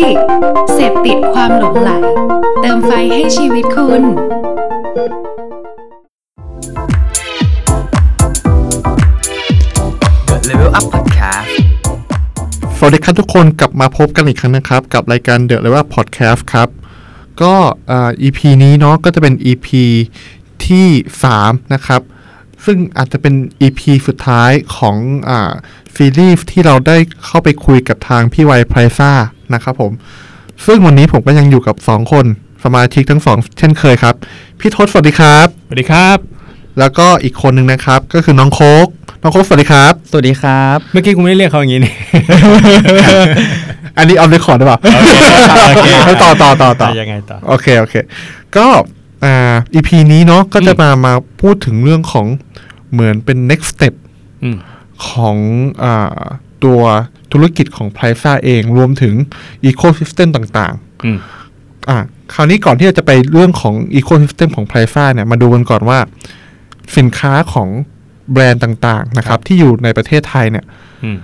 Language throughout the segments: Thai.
ดิกเสพติดความหลงไหล เติมไฟให้ชีวิตคุณ The Level Up Podcast สวัสดีครับทุกคนกลับมาพบกันอีกครั้งนะครับ กับรายการ The Level Podcast ครับ ก็อ่า EP นี้เนาะก็จะเป็น EP ที่ 3 นะครับ ซึ่งอาจจะเป็น EP สุดท้ายของอ่าซีรีส์ที่เราได้เข้าไปคุยกับทางพี่ไวไพรซ่านะครับผม ซึ่งวันนี้ผมก็ยังอยู่กับ 2 คนสมาชิกทั้งสองเช่นเคยครับ พี่ทศสวัสดีครับ สวัสดีครับ แล้วก็อีกคนหนึ่งนะครับ ก็คือน้องโคกน้องโคกสวัสดีครับ สวัสดีครับ เมื่อกี้กูไม่ได้เรียกเขาอย่างนี้นี่ อันนี้เอาเรคคอร์ดได้ป่ะโอเคต่อต่อต่อต่อยังไงต่อ โอเค โอเค ก็ อ่า EP นี้เนาะก็จะมามาพูดถึงเรื่องของเหมือนเป็น next step อืมของอ่าตัวธุรกิจของ p r i ซ่าเองรวมถึง ecosystem ต่างอืมๆอ่าคราวนี้ก่อนที่เราจะไปเรื่องของ ecosystem ของ p r i ซ่าเนี่ยมาดูกันก่อนว่า สินค้าของแบรนด์ต่างๆนะครับ ที่อยู่ในประเทศไทยเนี่ยอืม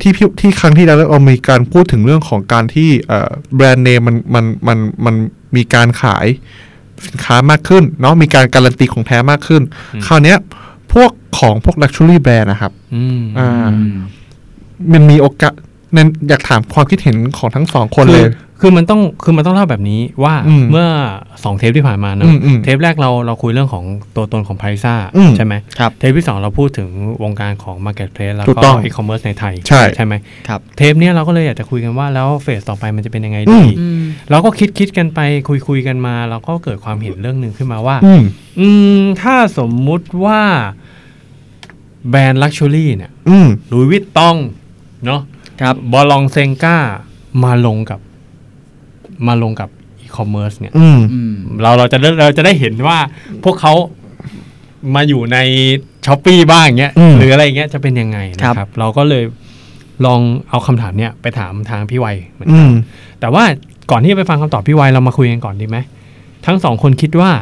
ที่พี่ที่ครั้งที่แล้วเรามีการพูดถึงเรื่องของการที่เอ่อแบรนด์เนมมันมันมันมันมีการขาย สินค้ามากขึ้นเนาะมีการการันตีของแท้มากขึ้น คราวเนี้ยพวกของพวก luxury brand นะครับอืมอ่ามันมีโอกาสเน้นอยากถามความคิดเห็นของทั้งสองคนคืเลอยคือมันต้องคือมันต้องเล่าแบบนี้ว่าอืมเมื่อสองเทปที่ผ่านมาเนอือะมอืมเทปแรกเราเราคุยเรื่องของตัวตนของไพรซ่าอืมใช่ไหมครับเทปที่สองเราพูดถึงวงการของ Marketplace แล้วถูกก็ต้องอีคอมเมิร์ซในไทยใช่ใช่ไหมครับเทปเนี้ยเราก็เลยอยากจะคุยกันว่าแล้ว phase ต่อไปมันจะเป็นยังไงอืมทีมเราก็คิดคิดกันไปคุยคุยกันมา เราก็เกิดความเห็นเรื่องหนึ่งขึ้นมาว่า อืมอืมถ้าสมมุติว่าแบรนด์ luxury เนี่ยอืม Louis Vuitton เนาะ ครับ Balenciaga มาลงกับ มาลงกับอีคอมเมิร์ซเนี่ยอืมอืมเราเราจะได้เราจะได้เห็นว่าพวกเขามาอยู่ในช้อปปีบ้างเงี้ยอืมหรืออะไรเงี้ยจะเป็นยังไงนะครับ เราก็เลยลองเอาคำถามเนี้ยไปถามทางพี่ไวเหมือนอืกันมแต่ว่าก่อนที่จะไปฟังคำตอบพี่ไวเรามาคุยกันก่อนดีไหมทั้งสองคนคิดว่า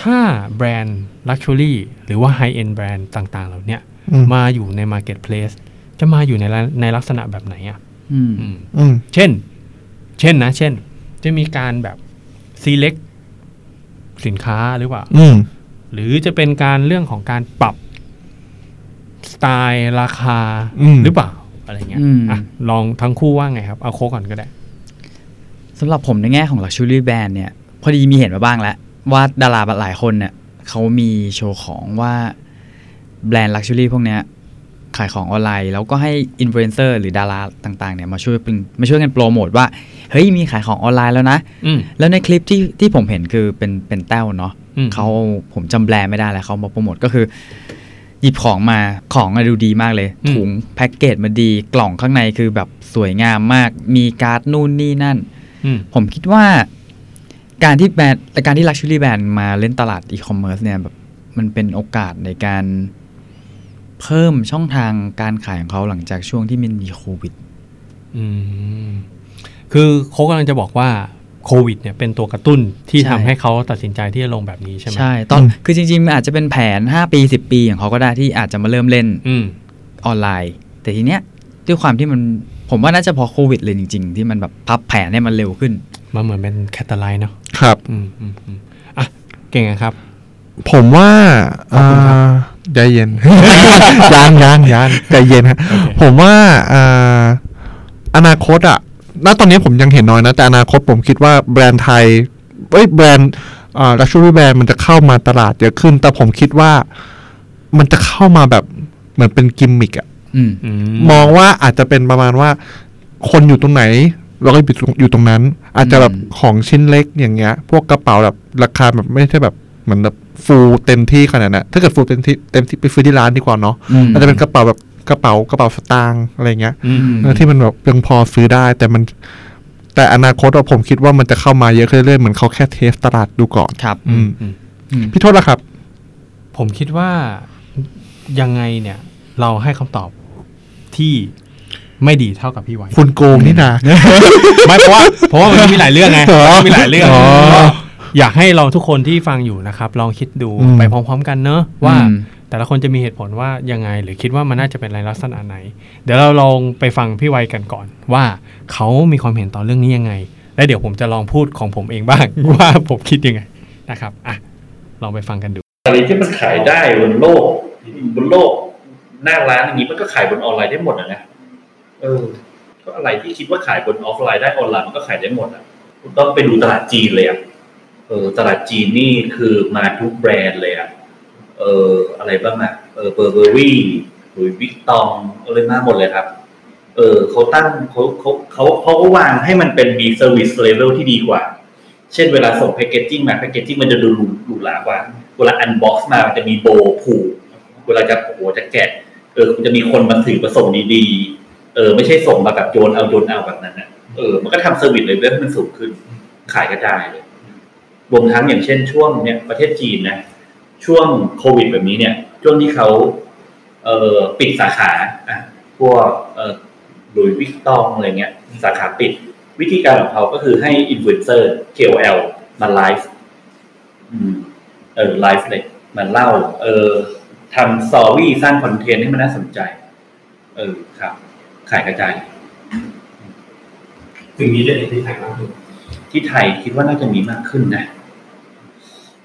ถ้าแบรนด์ลักชัวรี่หรือว่าไฮเอ็นแบรนด์ต่าง ๆ เหล่าเนี้ยอืมมาอยู่ใน Marketplace จะมาอยู่ในละในลักษณะแบบไหนอะอืมอืมอืมเช่น เช่นนะ เช่น จะมีการแบบ select สินค้าหรือเปล่าอืมหรือจะเป็นการเรื่องของการปรับสไตล์ราคาอืมหรือเปล่าอะไรเงี้ยอืมอะลองทั้งคู่ว่าไงครับ เอาโค้กก่อนก็ได้สำหรับผมในแง่ของ Luxury Brand เนี่ย พอดีมีเห็นมาบ้างแล้ว ว่าดาราหลายคนเนี่ยเขามีโชว์ของว่าแบรนด์ Luxury พวกเนี้ย ขายของออนไลน์ แล้วก็ให้อินฟลูเอนเซอร์หรือดาราต่างๆเนี่ยมาช่วยเป็นมาช่วยกันโปรโมทว่า เฮ้ยมีขายของออนไลน์แล้วนะอืมแล้วในคลิปที่ที่ผมเห็นคือเป็นเป็นแต้วเนาะอืมเขาผมจำแบรนด์ไม่ได้แล้วเขามาโปรโมทก็คือ หยิบของมาของอะดูดีมากเลย ถุงแพ็กเกจมาดีกล่องข้างในคือแบบสวยงามมาก มีการ์ดนู่นนี่นั่นอืมผมคิดว่า การที่แบรนด์การที่ Luxury Brand มาเล่นตลาดอีคอมเมิร์ซเนี่ยแบบมันเป็นโอกาสในการ เพิ่มช่องทางการขายของเขาหลังจากช่วงที่มันมีโควิดอืมคือโค้กกำลังจะบอกว่าโควิดเนี่ยเป็นตัวกระตุ้นที่ใช่ทำให้เขาตัดสินใจที่จะลงแบบนี้ใช่ไหมใช่ตอนคือจริงๆมันอาจจะเป็นแผน 5 ปี 10 ปีของเขาก็ได้ที่อาจจะมาเริ่มเล่นอืมออนไลน์ แต่ทีเนี้ยด้วยความที่มันผมว่าน่าจะพอโควิดเลยจริง ๆ ที่มันแบบพับแผนให้มันเร็วขึ้นมันเหมือนเป็นแคตตาไลน์เนาะครับอืมอืมอืมอะเก่งอะครับ ผมว่าขอบคุณครับอ่า ใจเย็นยานยานยานใจเย็นฮะผมว่าอ่าอนาคตอะณตอนนี้ผมยังเห็นน้อยนะ แต่อนาคตผมคิดว่าแบรนด์ไทยเอ้ยแบรนด์อ่า luxury brand มันจะเข้ามาตลาดเยอะขึ้น แต่ผมคิดว่ามันจะเข้ามาแบบเหมือนเป็นกิมมิกอะอืมอืมองว่าอาจจะเป็นประมาณว่า คนอยู่ตรงไหน เราก็อยู่ตรงอยู่ตรงนั้น อาจจะแบบอืมของชิ้นเล็กอย่างเงี้ย พวกกระเป๋าแบบราคาแบบไม่ใช่แบบ เหมือนแบบฟูลเต็มที่ขนาดนั้นถ้าเกิดฟูลเต็มที่เต็มที่ไปซื้อที่ร้านดีกว่าเนาะอืมอาจจะเป็นกระเป๋าแบบกระเป๋ากระเป๋าสตางค์อะไรเงี้ยอืมเออที่มันแบบยังพอซื้อได้ แต่มัน แต่อนาคตอะผมคิดว่ามันจะเข้ามาเยอะขึ้นเรื่อยๆเหมือนเขาแค่เทสตลาดดูก่อนครับ อืมอืมอืมพี่โทษละครับ ผมคิดว่ายังไงเนี่ย เราให้คำตอบที่ไม่ดีเท่ากับพี่ไว้คุณโกงนี่นะไม่เพราะว่าเพราะว่ามันมีหลายเรื่องไงอ๋อมันมีหลายเรื่อง อ๋ออยากให้เราทุกคนที่ฟังอยู่นะครับ ลองคิดดูอืมไปพร้อม ๆ กันเนอะว่าอืมแต่ละคนจะมีเหตุผลว่ายังไง หรือคิดว่ามันน่าจะเป็นในลักษณะไหน เดี๋ยวเราลองไปฟังพี่ไวยกันก่อน ว่าเขามีความเห็นต่อเรื่องนี้ยังไง และเดี๋ยวผมจะลองพูดของผมเองบ้าง ว่าผมคิดยังไงนะครับอะลองไปฟังกันดูอะไรที่มันขายได้บนโลกบนโลกหน้าร้านอย่างนี้มันก็ขายบนออนไลน์ได้หมดอะนะเออก็อะไรที่คิดว่าขายบนออฟไลน์ได้ออนไลน์มันก็ขายได้หมดอะคุณต้องไปดูตลาดจีนเลยอะ เออตลาดจีนนี่คือมาทุกแบรนด์เลยอะเอออะไรบ้างอะเออ Burberry หรือ Vuitton อะไรมาหมดเลยครับ เออเขาตั้งเขาเขาเขาเขาก็วางให้มันเป็นมี service level ที่ดีกว่า เช่นเวลาส่ง packaging มา packaging มันจะดูหรูหรูหรากว่า เวลา unbox มามันจะมีโบผูกเวลาจะโอ้โหจะแกะเออมันจะมีคนมาถือมาส่งดีๆเออ ไม่ใช่ส่งมาแบบโยนเอาโยนเอาแบบนั้นนะเออมันก็ทำ service level มันสูงขึ้นขายกระจายเลย รวมทั้งอย่างเช่นช่วงเนี่ยประเทศจีนนะช่วงโควิดแบบนี้เนี่ยช่วงที่เขาเอ่อปิดสาขาอะพวกเอ่อ Louis Vuitton อะไรเงี้ยสาขาปิด วิธีการของเขาก็คือให้อินฟลูเอนเซอร์ KOL มาไลฟ์อืมเออไลฟ์เลยมันเล่า เออทำ story สร้างคอนเทนต์ให้มันน่าสนใจ เออครับ ขายกระจายสิ่งนี้จะเห็นที่ไทยมากขึ้นที่ไทยคิดว่าน่าจะมีมากขึ้นนะ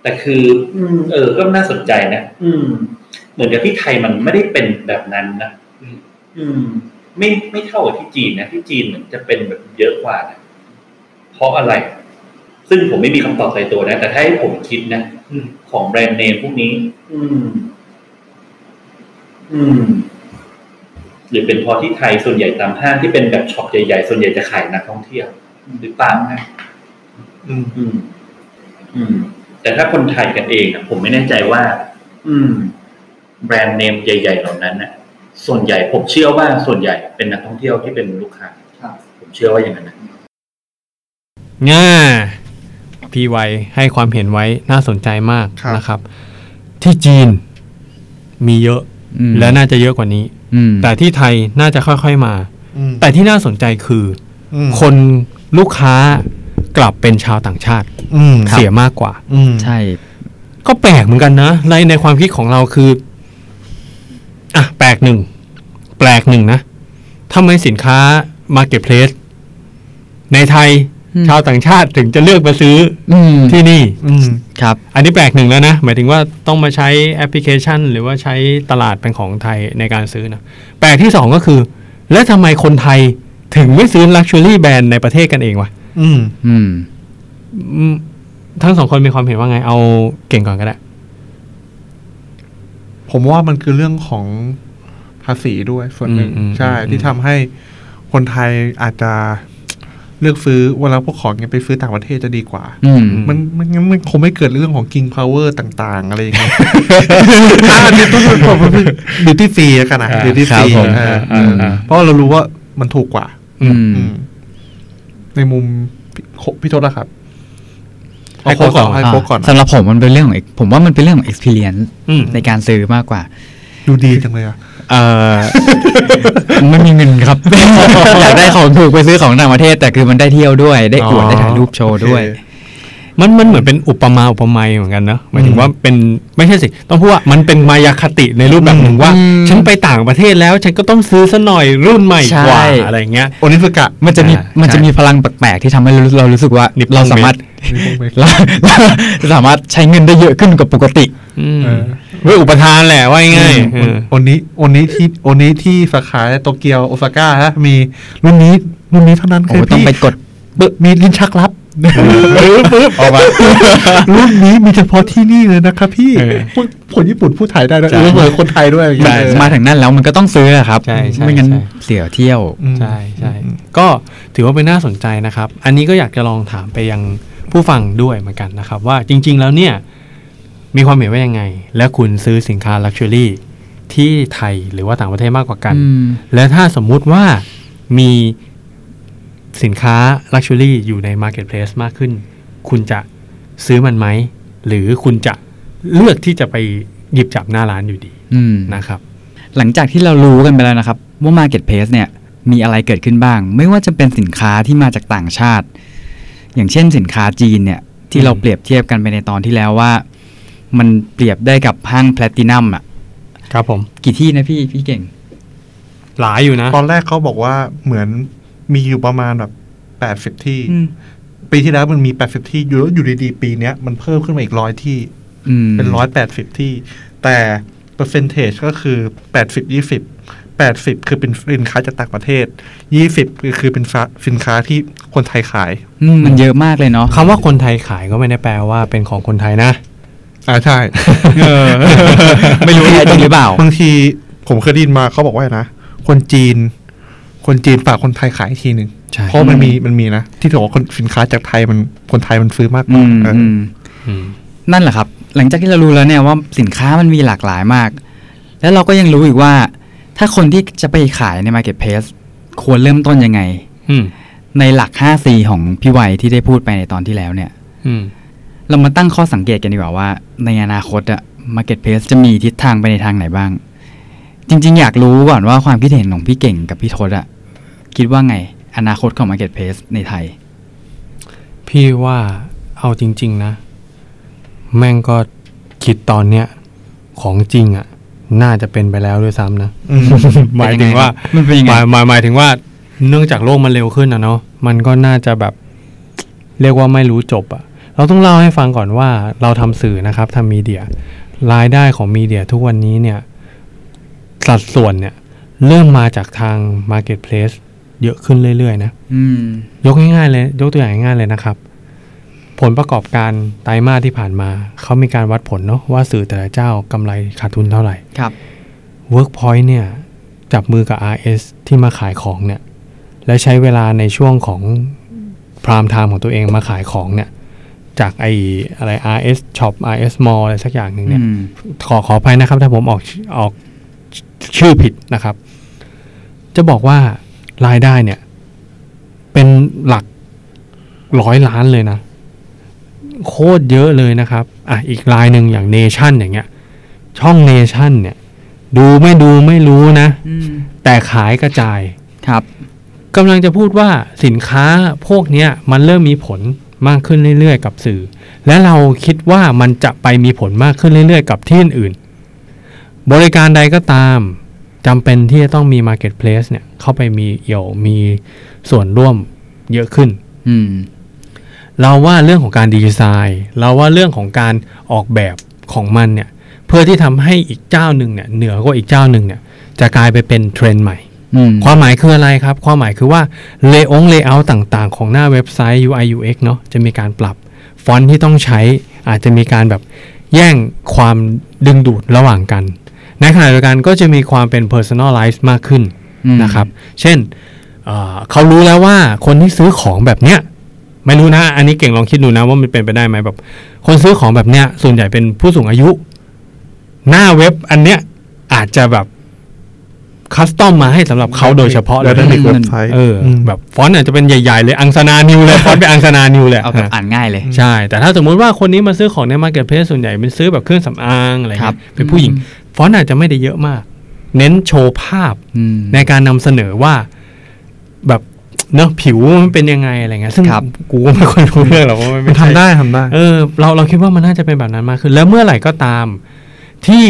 แต่คืออืมเออก็น่าสนใจนะอืม เหมือนกับที่ไทยมันไม่ได้เป็นแบบนั้นนะอืมอืม ไม่ไม่เท่ากับที่จีนนะที่จีนเหมือนจะเป็นแบบเยอะกว่านะเพราะอะไร ซึ่งผมไม่มีคำตอบในตัวนะ แต่ถ้าให้ผมคิดนะอืมของแบรนด์เนมพวกนี้ อืม อืม หรือเป็นเพราะที่ไทยส่วนใหญ่ตามห้างที่เป็นแบบช็อปใหญ่ๆส่วนใหญ่จะขายนักท่องเที่ยวหรือเปล่านะอืม อืม อืม แต่ถ้าคนไทยกันเองอะผมไม่แน่ใจว่า อืม แบรนด์เนมใหญ่ ๆ เหล่านั้นน่ะ ส่วนใหญ่ผมเชื่อว่าส่วนใหญ่เป็นนักท่องเที่ยวที่เป็นลูกค้าครับผมเชื่อว่าอย่างนั้นนะง่าพี่ไวให้ความเห็นไว้น่าสนใจมากครับนะครับ ที่จีนมีเยอะอืมและน่าจะเยอะกว่านี้อืมแต่ที่ไทยน่าจะค่อยๆมาอืมแต่ที่น่าสนใจคืออืมคนลูกค้า กลับเป็นชาวต่างชาติอืมเสียมากกว่าอืมใช่ ก็แปลกเหมือนกันนะ ในในความคิดของเราคืออะแปลกหนึ่ง แปลกหนึ่งนะทำไมสินค้า Marketplace ในไทยอืมชาวต่างชาติถึงจะเลือกมาซื้ออืมที่นี่อืมครับ อันนี้แปลกหนึ่งแล้วนะ หมายถึงว่าต้องมาใช้แอปพลิเคชัน หรือว่าใช้ตลาดเป็นของไทยในการซื้อนะแปลกที่สองก็คือ แล้วทำไมคนไทยถึงไม่ซื้อ Luxury แบรนด์ในประเทศกันเองวะ อืมอืม อืม ทั้งสองคนมีความเห็นว่าไง เอาเก่งก่อนก็ได้ ผมว่ามันคือเรื่องของภาษีด้วยส่วนหนึ่งอืมอืมใช่ อืม ที่ทำให้คนไทยอาจจะเลือกซื้อเวลาพวกของเงี้ยไปซื้อต่างประเทศจะดีกว่า อืม มันมันงั้นมันคงไม่เกิดเรื่องของ king power ต่าง ๆ อะไรอย่างเงี้ยอันนี้ต้องบอกว่าดิวตี้ฟรีกันนะอ่าดิวตี้ฟครัรีบผมเพราะเรารู้ว่ามันถูกกว่า อืม อืม ในมุมพี่พี่ทศนะครับให้เอาโค้กก่อนโค้กก่อนให้โค้กก่อนสำหรับผมมันเป็นเรื่องของผมว่ามันเป็นเรื่องของ experience อืมในการซื้อมากกว่า ดูดีจังเลยอะเออไม่มีเงินครับอยากได้ของถูกไปซื้อของต่างประเทศ แต่คือมันได้เที่ยวด้วย ได้อวดอ๋อได้ถ่ายรูปโชว์ด้วยโอเค มันมันเหมือนเป็นอุปมาอุปไมยเหมือนกันเนอะหมายถึงว่าเป็นไม่ใช่สิ ต้องพูดว่ามันเป็นมายาคติในรูปแบบหนึ่งว่าอืมฉันไปต่างประเทศแล้ว ฉันก็ต้องซื้อซะหน่อยรุ่นใหม่กว่าใช่อะไรเงี้ยโอนิสกะมันจะมีอ่ามันจะใช่มีพลังแปลกๆที่ทำให้เราเรารู้สึกว่านิปปงเราสามารถเราเราสามารถใช้เงินได้เยอะขึ้นกว่าปกติอืมเออเว้ยอุปทานแหละว่าง่ายๆเออโอนี้โอนี้ที่โอนี้ที่สาขาโตเกียวโอซาก้าฮะมีรุ่นนี้รุ่นนี้เท่านั้นโอ้คือต้องพี่ไปกดเบิกมีลิ้นชักลับ ปึ๊บออกมารุ่นนี้มีเฉพาะที่นี่เลยนะครับพี่เออพูดคนญี่ปุ่นพูดไทยได้ด้วยใช่เออเหมือนคนไทยด้วยอะไรอย่างแต่เงี้ยมาถึงนั่นแล้วมันก็ต้องซื้ออะครับใช่ใช่ไม่งั้นใช่เสียเที่ยวอืมใช่ใช่อืมก็ถือว่าเป็นน่าสนใจนะครับ อันนี้ก็อยากจะลองถามไปยังผู้ฟังด้วยเหมือนกันนะครับ ว่าจริง ๆ แล้วเนี่ย มีความเห็นว่ายังไง และคุณซื้อสินค้าลักชัวรี่ที่ไทยหรือว่าต่างประเทศมากกว่ากันอืมและถ้าสมมุติว่ามี สินค้า Luxury อยู่ใน Marketplace มากขึ้น คุณจะซื้อมันไหม หรือคุณจะเลือกที่จะไปหยิบจับหน้าร้านอยู่ดีอืมนะครับ หลังจากที่เรารู้กันไปแล้วนะครับ ว่า Marketplace เนี่ยมีอะไรเกิดขึ้นบ้าง ไม่ว่าจะเป็นสินค้าที่มาจากต่างชาติ อย่างเช่นสินค้าจีนเนี่ยที่เราอืมเปรียบเทียบกันไปในตอนที่แล้วว่า มันเปรียบได้กับห้างแพลตินัมอะครับผม กี่ที่นะพี่พี่เก่ง หลายอยู่นะ ตอนแรกเขาบอกว่าเหมือน มีอยู่ประมาณแบบแปดสิบที่อืมปีที่แล้วมันมีแปดสิบที่อยู่แล้วอยู่ดีๆปีเนี้ยมันเพิ่มขึ้นมาอีกร้อยที่อืมเป็นร้อยแปดสิบที่ แต่เปอร์เซนเทจก็คือแปดสิบยี่สิบแปดสิบคือเป็นสินค้าจากต่างประเทศยี่สิบคือเป็นสินค้าที่คนไทยขายอืมมันเยอะมากเลยเนาะคำว่าคนไทยขายก็ไม่ได้แปลว่าเป็นของคนไทยนะอ่าใช่ไม่รู้แท้จริงหรือเปล่าบางทีผมเคยได้ยินมาเขาบอกว่านะ คนจีน คนจีนฝากคนไทยขายอีกทีหนึ่งใช่เพราะมันมีมันมีนะ ที่ถือว่าคนสินค้าจากไทยมันคนไทยมันซื้อมากกอืว่ามเออออืมอืมนั่นแหละครับ หลังจากที่เรารู้แล้วเนี่ยว่าสินค้ามันมีหลากหลายมาก แล้วเราก็ยังรู้อีกว่า ถ้าคนที่จะไปขายใน Marketplace ควรเริ่มต้นยังไงอืมในหลัก 5C ของพี่ไวยที่ได้พูดไปในตอนที่แล้วเนี่ยอืมเรามาตั้งข้อสังเกตกันดีกว่าว่า ในอนาคตอะ Marketplace จะมีทิศทางไปในทางไหนบ้าง จริง ๆ อยากรู้ก่อนว่าความคิดเห็นของพี่เก่งกับพี่ทศอะ คิดว่าไง อนาคตของ Marketplace ในไทย พี่ว่าเอาจริง ๆ นะ แม่งก็คิดตอนเนี้ยของจริงอะ่ะ น่าจะเป็นไปแล้วด้วยซ้ำนะอืมหมายถึงว่ามันเป็นยังหไงมายหมายหมายถึงว่า เนื่องจากโลกมันเร็วขึ้นนะเนาะมันก็น่าจะแบบ เรียกว่าไม่รู้จบอะเราต้องเล่าให้ฟังก่อนว่า เราทำสื่อนะครับทำมีเดียรายได้ของมีเดียทุกวันนี้เนี่ย สัดส่วนเนี่ย เริ่มมาจากทาง Marketplace เยอะขึ้นเรื่อยๆนะอืมยกง่ายๆเลย ยกตัวอย่างง่ายๆเลยนะครับ ผลประกอบการไตรมาสที่ผ่านมา เขามีการวัดผลเนาะว่าสื่อแต่ละเจ้ากำไรขาดทุนเท่าไหร่ครับ Workpoint เนี่ย จับมือกับ RS ที่มาขายของเนี่ย และใช้เวลาในช่วงของพรามไทม์ของตัวเองมาขายของเนี่ย จากไออะไร RS Shop RS Mall อะไรสักอย่างหนึ่งเนี่ยอืมขอขออภัยนะครับ ถ้าผมออกออกชื่อผิดนะครับ จะบอกว่า รายได้เนี่ย เป็นหลักร้อยล้านเลยนะ โคตรเยอะเลยนะครับ อะ อีกรายหนึ่งอย่างเนชั่นอย่างเงี้ย ช่องเนชั่นเนี่ย ดูไม่ดูไม่รู้นะอืมแต่ขายกระจายครับกำลังจะพูดว่าสินค้าพวกเนี้ยมันเริ่มมีผลมากขึ้นเรื่อยๆ กับสื่อ และเราคิดว่ามันจะไปมีผลมากขึ้นเรื่อยๆ กับที่อื่นๆบริการใดก็ตามจำเป็นที่จะต้องมี Marketplace เนี่ย เข้าไปมีเอี่ยวมีส่วนร่วมเยอะขึ้น อืม เราว่าเรื่องของการดีไซน์ เราว่าเรื่องของการออกแบบของมันเนี่ย เพื่อที่ทำให้อีกเจ้าหนึ่งเนี่ย เหนือกว่าอีกเจ้าหนึ่งเนี่ย จะกลายไปเป็นเทรนด์ใหม่อืมความหมายคืออะไรครับ ความหมายคือว่าเรื่อง layer ต่างๆ ของหน้าเว็บไซต์ UI UX เนาะจะมีการปรับฟอนต์ที่ต้องใช้อาจจะมีการแบบแย่งความดึงดูดระหว่างกัน ในขณะเดียวกันก็จะมีความเป็น personalize มากขึ้นอืม นะครับ เช่นเอ่อเขารู้แล้วว่าคนที่ซื้อของแบบเนี้ยไม่รู้นะ อันนี้เก่งลองคิดดูนะว่ามันเป็นไปได้ไหมแบบ คนซื้อของแบบเนี้ย ส่วนใหญ่เป็นผู้สูงอายุ หน้าเว็บอันเนี้ยอาจจะแบบ custom มาให้สำหรับเขาโดยเฉพาะเลยแล้วอืมในเว็บไซต์เอออืมแบบฟอนต์อาจจะเป็นใหญ่ ๆ เลย Angsana New เลยฟอนต์เป็น Angsana New เลยเอาแบบอ่านง่ายเลยใช่ แต่ถ้าสมมุติว่าคนนี้มาซื้อของใน marketplace ส่วนใหญ่เป็นซื้อแบบเครื่องสำอางอะไรเงี้ยครับเป็นผู้หญิง ฟอนต์อาจจะไม่ได้เยอะมาก เน้นโชว์ภาพอืมในการนำเสนอว่าแบบเนอะผิวมันเป็นยังไงอะไรเงี้ยซึ่งครับกูก็ไม่ค่อยรู้เรื่องหรอกว่ามันมัไม่นใช่ทำได้ทำได้เออเราเราคิดว่ามันน่าจะเป็นแบบนั้นมากขึ้นแล้วเมื่อไหร่ก็ตามที่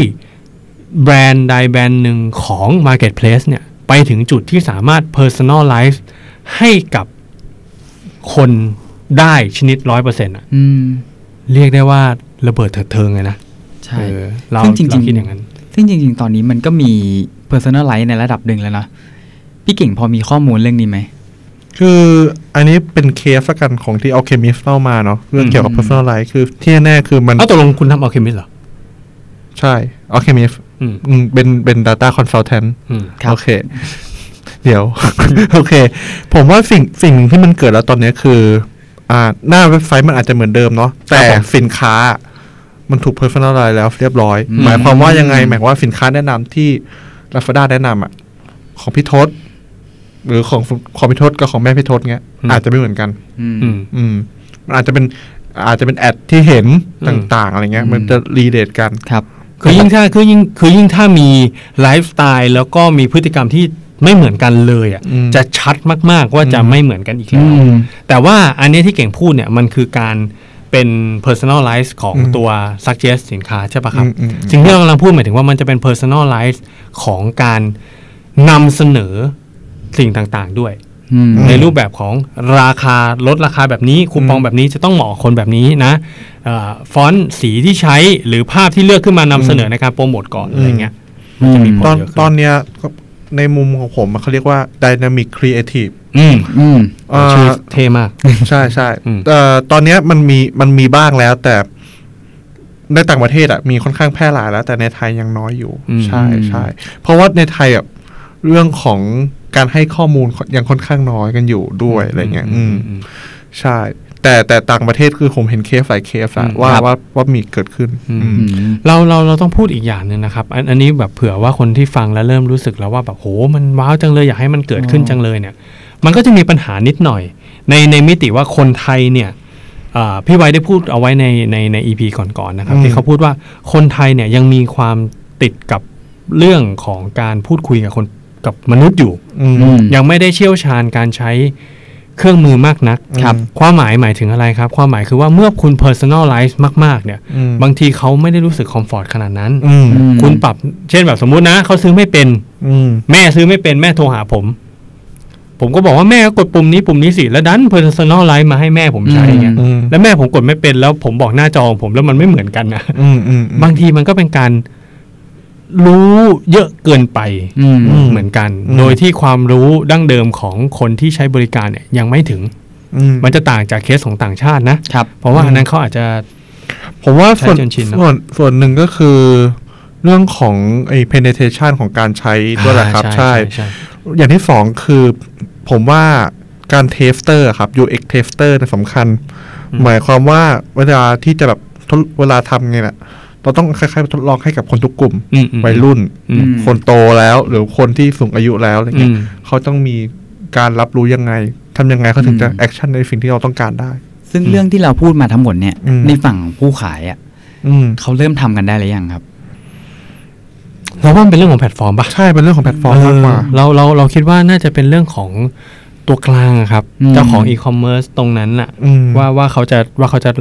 แบรนด์ใดแบรนด์หนึ่งของ Marketplace เนี่ย ไปถึงจุดที่สามารถ personalize ให้กับคนได้ชนิดร้อยเปอร์เซ็นต์อะอืมเรียกได้ว่าระเบิดเถิดเทิงเลยนะใช่เออเราซึ่งจริงๆเราคิดอย่างนั้น ซึ่งจริง ๆ ตอนนี้มันก็มี personalize ในระดับหนึ่งแล้วนะ พี่เก่งพอมีข้อมูลเรื่องนี้ไหม คืออันนี้เป็นเคสละกันของที่ Alchemist เล่ามาเนาะเรื่องเกี่ยวกับอืม personalize คือที่แน่ๆคือมันเอาตกลงคุณทำ Alchemist เหรอ ใช่ Alchemist อืมเป็นเป็น data consultant อืมครับโอเค เดี๋ยว โอเค ผมว่าสิ่งสิ่งหนึ่งที่มันเกิดแล้วตอนนี้คือ อ่า หน้าเว็บไซต์มันอาจจะเหมือนเดิมเนาะแต่สินค้า มันถูก personalize แล้วเรียบร้อยอืมหมายความว่ายังไง หมายความว่าสินค้าแนะนำที่ Lazada แนะนำอะของพี่ทศหรือของของพี่ทศกับของแม่พี่ทศเงี้ย อาจจะไม่เหมือนกัน อืมอืมอืมมันอาจจะเป็นอาจจะเป็นแอดที่เห็นอืมต่าง ๆ อะไรเงี้ยอืมมันจะรีเดทกันครับ คือยิ่งถ้าคือยิ่งคือยิ่งถ้ามีไลฟ์สไตล์แล้วก็มีพฤติกรรมที่ไม่เหมือนกันเลยอะอืมจะชัดมาก ๆ ว่าจะอืมไม่เหมือนกันอีกอืแล้วมแต่ว่าอันเนี้ยที่เก่งพูดเนี่ยมันคือการ เเป็น personalize ของอืมตัว suggest สินค้าใช่ปะครับอืมอืมอืมสิ่งที่เรากำลังพูดหมายถึงว่ามันจะเป็น personalize ของการนำเสนอสิ่งต่างๆด้วยอืมในรูปแบบของราคาลดราคาแบบนี้คูปองอืมแบบนี้จะต้องเหมาะกับคนแบบนี้นะเอ่อฟอนต์สีที่ใช้หรือภาพที่เลือกขึ้นมานำเสนอในการโปรโมทก่อนอะไรเงี้ยมันจะมีผลตอนเยอะขึ้นตอนเนี้ยก็ ในมุมของผมอะเขาเรียกว่า dynamic creative อืมอืมเอ่อชื่อเท่มาก ใช่ใช่อืมเอ่อตอนเนี้ยมันมีมันมีบ้างแล้วแต่ในต่างประเทศอะมีค่อนข้างแพร่หลายแล้ว แต่ในไทยยังน้อยอยู่อืมใช่ใช่เพราะว่าในไทยอะเรื่องของการให้ข้อมูลยังค่อนข้างน้อยกันอยู่ด้วยอะไรเงี้ย อืมอืมใช่ แต่แต่ต่างประเทศคือผมเห็นเคสหลายเคสอะอืมว่าครับว่าว่ามีเกิดขึ้นอืมอืมอืมเราเราเราต้องพูดอีกอย่างหนึ่งนะครับอันอันนี้แบบเผื่อว่าคนที่ฟังแล้วเริ่มรู้สึกแล้วว่าแบบโหมันว้าวจังเลยอยากให้มันเกิดขึ้นอ๋อจังเลยเนี่ย มันก็จะมีปัญหานิดหน่อย ในในมิติว่าคนไทยเนี่ยอ่าพี่ไว้ได้พูดเอาไว้ในในในอีพีก่อนๆนะครับอืมที่เขาพูดว่าคนไทยเนี่ยยังมีความติดกับเรื่องของการพูดคุยกับคนกับมนุษย์อยู่อืมอืมยังไม่ได้เชี่ยวชาญการใช้ เครื่องมือมากนักครับความหมายหมายถึงอะไรครับ ความหมายคือว่าเมื่อคุณ personalize มาก ๆ เนี่ยอืมบางทีเขาไม่ได้รู้สึกคอมฟอร์ตขนาดนั้นอืมอืมคุณปรับเช่นแบบสมมุตินะเขาซื้อไม่เป็นอืมแม่ซื้อไม่เป็นแม่โทรหาผม ผมก็บอกว่าแม่ก็กดปุ่มนี้ปุ่มนี้สิ แล้วดัน personalize มาให้แม่ผมใช้เงี้ยอืมแล้วแม่ผมกดไม่เป็นแล้วผมบอกหน้าจอของผมแล้วมันไม่เหมือนกันนะอืมอืมบางทีมันก็เป็นการ รู้เยอะเกินไปอืมอืมเหมือนกันอืมโดยที่ความรู้ดั้งเดิมของคนที่ใช้บริการเนี่ยยังไม่ถึงอืมมันจะต่างจากเคสของต่างชาตินะครับเพราะว่าอืมอันนั้นเขาอาจจะ ผมว่าส่วนใช้จนชินเนอะส่วนส่วนหนึ่งก็คือเรื่องของไอ้ penetration ของการใช้ด้วยแหละครับ ใช่ใช่อย่างที่สองคือผมว่าการ tester ครับ UX tester เนี่ยสำคัญ หมายความว่าเวลาที่จะแบบทดเวลาทำไงน่ะ เราต้องคล้ายๆทดลองให้กับคนทุกกลุ่มอืมอืมวัยรุ่นอืมคนโตแล้ว หรือคนที่สูงอายุแล้วอะไรเงี้ยอืมเขาต้องมีการรับรู้ยังไงทำยังไงเขาถึงจะอืม action ในสิ่งที่เราต้องการได้ ซึ่งเรื่องที่เราพูดมาทั้งหมดเนี่ยอืมในฝั่งของผู้ขายอะอืมเขาเริ่มทำกันได้หรือยังครับเราว่ามันเป็นเรื่องของแพลตฟอร์มปะใช่เป็นเรื่องของแพลตฟอร์มมากกว่าเออเราเราเราคิดว่าน่าจะเป็นเรื่องของตัวกลางอะครับอืมเจ้าของอีคอมเมิร์ซตรงนั้นน่ะอืมว่าว่าเขาจะว่าเขาจะ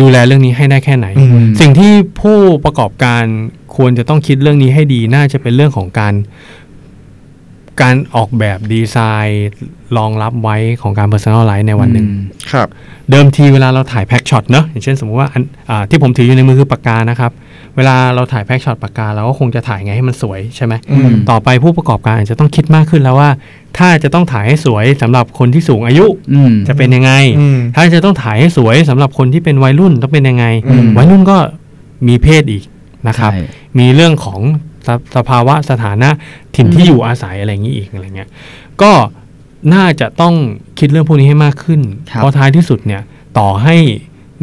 ดูแลเรื่องนี้ให้ได้แค่ไหนอืมสิ่งที่ผู้ประกอบการควรจะต้องคิดเรื่องนี้ให้ดีน่าจะเป็นเรื่องของการ การออกแบบดีไซน์รองรับไว้ของการ personalize ในวันหนึ่งอืมครับ เดิมทีเวลาเราถ่าย pack shot เนอะอย่างเช่นสมมติว่าอันอ่าที่ผมถืออยู่ในมือคือปากกานะครับ เวลาเราถ่าย pack shot ปากกาเราก็คงจะถ่ายไงให้มันสวยใช่ไหมอืมต่อไปผู้ประกอบการอาจจะต้องคิดมากขึ้นแล้วว่า ถ้าจะต้องถ่ายให้สวยสำหรับคนที่สูงอายุอืมจะเป็นยังไงอืมถ้าจะต้องถ่ายให้สวยสำหรับคนที่เป็นวัยรุ่นต้องเป็นยังไงอืมวัยรุ่นก็มีเพศอีกนะครับใช่มีเรื่องของสสภาวะสถานะถิ่นที่อยู่อาศัยอะไรอย่างนี้อีกอะไรเงี้ยก็น่าจะต้องคิดเรื่องพวกนี้ให้มากขึ้นครับเพราะท้ายที่สุดเนี่ยต่อให้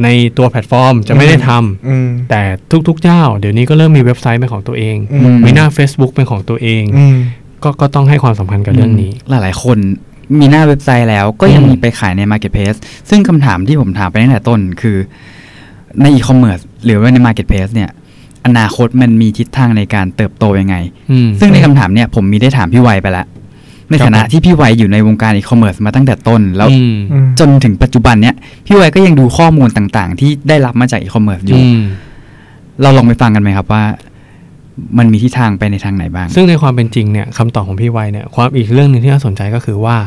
ในตัวแพลตฟอร์มจะไม่ได้ทำอืมแต่ทุกๆเจ้า เดี๋ยวนี้ก็เริ่มมีเว็บไซต์เป็นของตัวเองอืมมีหน้า Facebook เป็นของตัวเองอืมก็ก็ต้องให้ความสำคัญกับเรื่องนี้ หลายๆ คนมีหน้าเว็บไซต์แล้วก็ยังอืมมีไปขายใน Marketplace ซึ่งคำถามที่ผมถามไปตั้งแต่ต้นคือในอีคอมเมิร์ซหรือว่าใน Marketplace เนี่ย อนาคตมันมีทิศทางในการเติบโตยังไงอืมซึ่งในคำถามเนี่ยผมมีได้ถามพี่ไวไปแล้ว ในฐานะครับผมที่พี่ไวอยู่ในวงการอีคอมเมิร์ซมาตั้งแต่ต้น แล้วอืมอืมจนถึงปัจจุบันเนี่ยพี่ไวก็ยังดูข้อมูลต่างๆ ที่ได้รับมาจากอีคอมเมิร์ซอยู่อืมเราลองไปฟังกันไหมครับว่า มันมีทิศทางไปในทางไหนบ้าง ซึ่งในความเป็นจริงเนี่ยคำตอบของพี่ไวเนี่ยความอีกเรื่องหนึ่งที่น่าสนใจก็คือว่า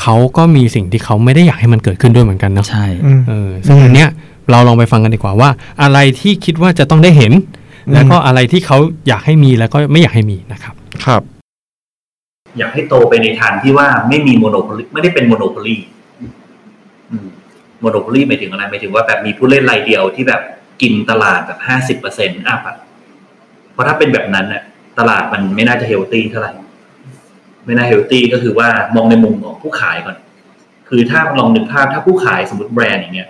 เขาก็มีสิ่งที่เขาไม่ได้อยากให้มันเกิดขึ้นด้วยเหมือนกันเนาะใช่อืมเออซึ่งอันเนี้ยเราลองไปฟังกันดีกว่าว่า อะไรที่คิดว่าจะต้องได้เห็นอืมแล้วก็อะไรที่เขาอยากให้มีแล้วก็ไม่อยากให้มีนะครับ ครับ อยากให้โตไปในทางที่ว่าไม่มี monopoly ไม่ได้เป็น monopoly monopoly หมายถึงอะไรหมายถึงว่าแบบมีผู้เล่นรายเดียวที่แบบกินตลาดแบบห้าสิบเปอร์เซ็นต์ up อะเพราะถ้าเป็นแบบนั้นน่ะ ตลาดมันไม่น่าจะ healthy เท่าไหร่ ไม่น่า healthy ก็คือว่ามองในมุมของผู้ขายก่อน คือถ้าลองนึกภาพถ้าผู้ขายสมมติแบรนด์อย่างเงี้ย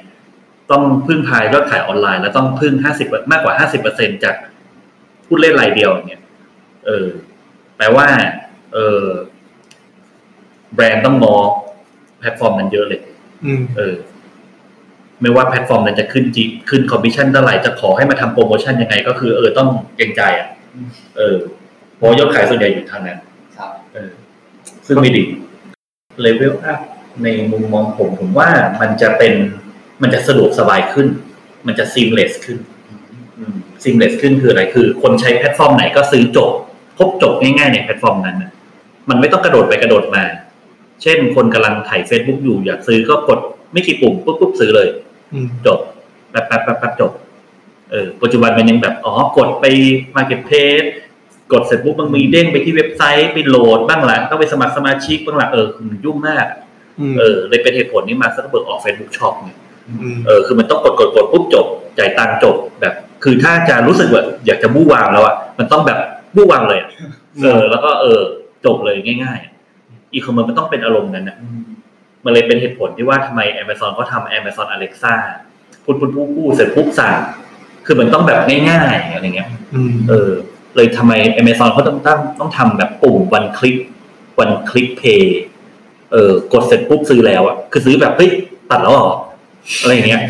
ต้องพึ่งพายอดขายออนไลน์ แล้วต้องพึ่งห้าสิบมากกว่าห้าสิบเปอร์เซ็นต์จากผู้เล่นรายเดียวอย่างเงี้ย เออ แปลว่า เออแบรนด์ต้องงอแพลตฟอร์มนั้นเยอะเลยอืมเออ ไม่ว่าแพลตฟอร์มนั้นจะขึ้น GP ขึ้นคอมมิชชั่นเท่าไหร่จะขอให้มาทำโปรโมชั่นยังไง ก็คือเออต้องเกรงใจอะ เออเพราะยอดขายส่วนใหญ่อยู่ทางนั้นครับเออ ซึ่งไม่ดี level up ในมุมมองผมผมว่ามันจะเป็น มันจะสะดวกสบายขึ้น มันจะ seamless ขึ้น seamless ขึ้นคืออะไรคือ คนใช้แพลตฟอร์มไหนก็ซื้อจบพบจบง่ายๆในแพลตฟอร์มนั้นน่ะ มันไม่ต้องกระโดดไปกระโดดมา เช่นคนกำลังถ่าย Facebook อยู่อยากซื้อก็กดไม่กี่ปุ่มปุ๊บปุ๊บซื้อเลยอืมจบแป๊บแป๊บแป๊บแป๊บจบเออปัจจุบันมันยังแบบอ๋อกดไป Marketplace กดเสร็จปุ๊บมันมีเด้งไปที่เว็บไซต์ไปโหลดบ้างละต้องไปสมัครสมาชิกบ้างละเออมันยุ่งมากอืมเออเลยเป็นเหตุผลที่มาซักเบิร์กออก Facebook Shop เนี่ยอืมเออคือมันต้องกดกดกดปุ๊บจบจ่ายตังค์จบแบบ คือถ้าจะรู้สึกว่าอยากจะวู่วามแล้วอะมันต้องแบบวู่วามเลยอะเออ แล้วก็เออ จบเลยง่ายๆอีคอมเมิร์ซมันต้องเป็นอารมณ์นั้นนะมันเลยเป็นเหตุผลที่ว่าทำไม Amazon เขาทำ Amazon Alexa พูดพูดพูดพูดเสร็จปุ๊บสั่งคือมันต้องแบบง่ายๆอะไรเงี้ยอืมเออ เลยทำไม Amazon เขาต้องต้องต้องทำแบบปุ่ม one click one click pay เออกดเสร็จปุ๊บซื้อแล้วอะคือซื้อแบบเฮ้ยตัดแล้วเหรออะไรอย่างเงี้ย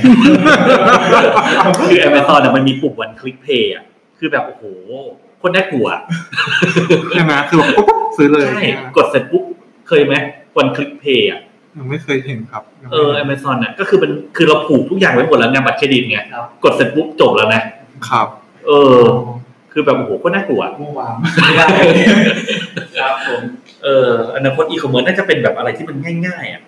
คือ Amazon อะมันมีปุ่ม one click pay อะคือแบบโอ้โห โคนน่ากลัวใช่ไหมคือแบบปุ๊บปุ๊บซื้อเลยใช่กดเสร็จปุ๊บเคยไหม one click pay อะยังไม่เคยเห็นครับเออ Amazon อะก็คือมันคือเราผูกทุกอย่างไว้หมดแล้วงานบัตรเครดิตไงครับกดเสร็จปุ๊บจบแล้วนะครับ เออ คือแบบโอ้โหก็น่ากลัวเมื่อวานไม่ได้ครับผมเอออนาคตอีคอมเมิร์ซน่าจะเป็นแบบอะไรที่มันง่ายๆอะ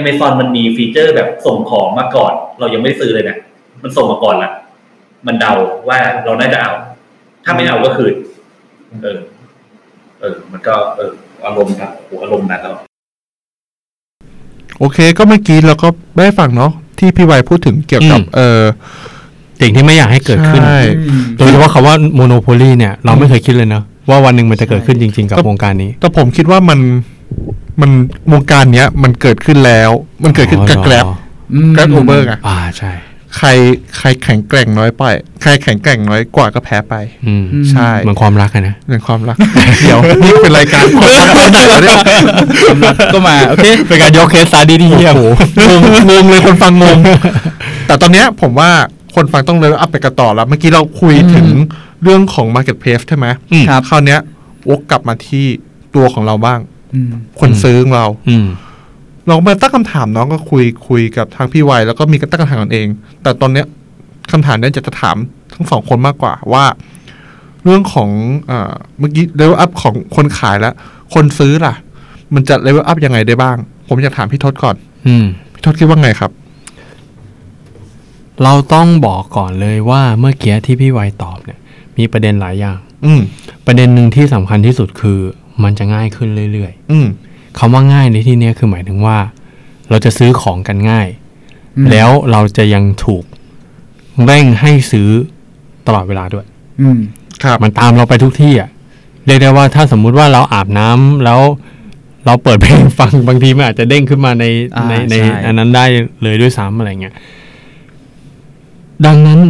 Amazon มันมีฟีเจอร์แบบส่งของมาก่อน เรายังไม่ได้ซื้อเลยนะมันส่งมาก่อนละมันเดาว่าเราน่าจะเอา ถ้าไม่เอาก็คืนเออ เออ มันก็ เออ อารมณ์ครับโอ้โหอารมณ์นั้นแล้วโอเค ก็เมื่อกี้เราก็ได้ฟังเนาะที่พี่ไวพูดถึงเกี่ยวกับอืมเออสิ่งที่ไม่อยากให้เกิดขึ้นใช่โดยเฉพาะคำว่าโมโนโพลีเนี่ย เราไม่เคยคิดเลยเนอะว่าวันหนึ่งมันจะเกิดขึ้นจริง ๆ กับวงการนี้ แต่ผมคิดว่ามันมันวงการเนี้ย มันเกิดขึ้นแล้ว มันเกิดขึ้นกับอ๋อแกร็บอืมแกร็บโอเบอร์ไงอ่าใช่ ใครใครแข็งแกร่งน้อยไปใครแข็งแกร่งน้อยกว่าก็แพ้ไปอืมใช่เหมือนความรักอะนะเรื่องความรักเดี๋ยวนี่เป็นรายการความรักคนไหนวะเนี่ยก็มาโอเคเป็นการยกเคสซาดีที่เยี่ยมงงงงเลยคนฟังงงแต่ตอนเนี้ยผมว่าคนฟังต้องเลยอัพไปกันต่อแล้ว เมื่อกี้เราคุยถึงเรื่องของ Marketplace ใช่ไหมอืมครับคราวเนี้ยวกกลับมาที่ตัวของเราบ้างอืมคนซื้อของเรา อืมเรามาตั้งคำถามน้องก็คุยคุยกับทางพี่วัยแล้วก็มีการตั้งคำถามกันเอง แต่ตอนเนี้ยคำถามเนี้ยจะจะถามทั้งสองคนมากกว่าว่า เรื่องของเอ่อเมื่อกี้เลเวลอัพของคนขายแล้วคนซื้อล่ะ มันจะเลเวลอัพยังไงได้บ้าง ผมอยากถามพี่ทศก่อน อืมพี่ทศคิดว่าไงครับ เราต้องบอกก่อนเลยว่าเมื่อกี้ที่พี่ไวตอบเนี่ย มีประเด็นหลายอย่าง อืมประเด็นหนึ่งที่สำคัญที่สุดคือ มันจะง่ายขึ้นเรื่อยอืมๆ คำว่าง่ายในที่เนี้ยคือหมายถึงว่า เราจะซื้อของกันง่ายอืมแล้วเราจะยังถูกเร่งให้ซื้อตลอดเวลาด้วย อืมครับมันตามเราไปทุกที่อะเรียกได้ว่าถ้าสมมุติว่าเราอาบน้ำแล้วเราเปิดเพลงฟังบางทีมันอาจจะเด้งขึ้นมาในอ่าในในใช่อันนั้นได้เลยด้วยซ้ำอะไรเงี้ยดังนั้น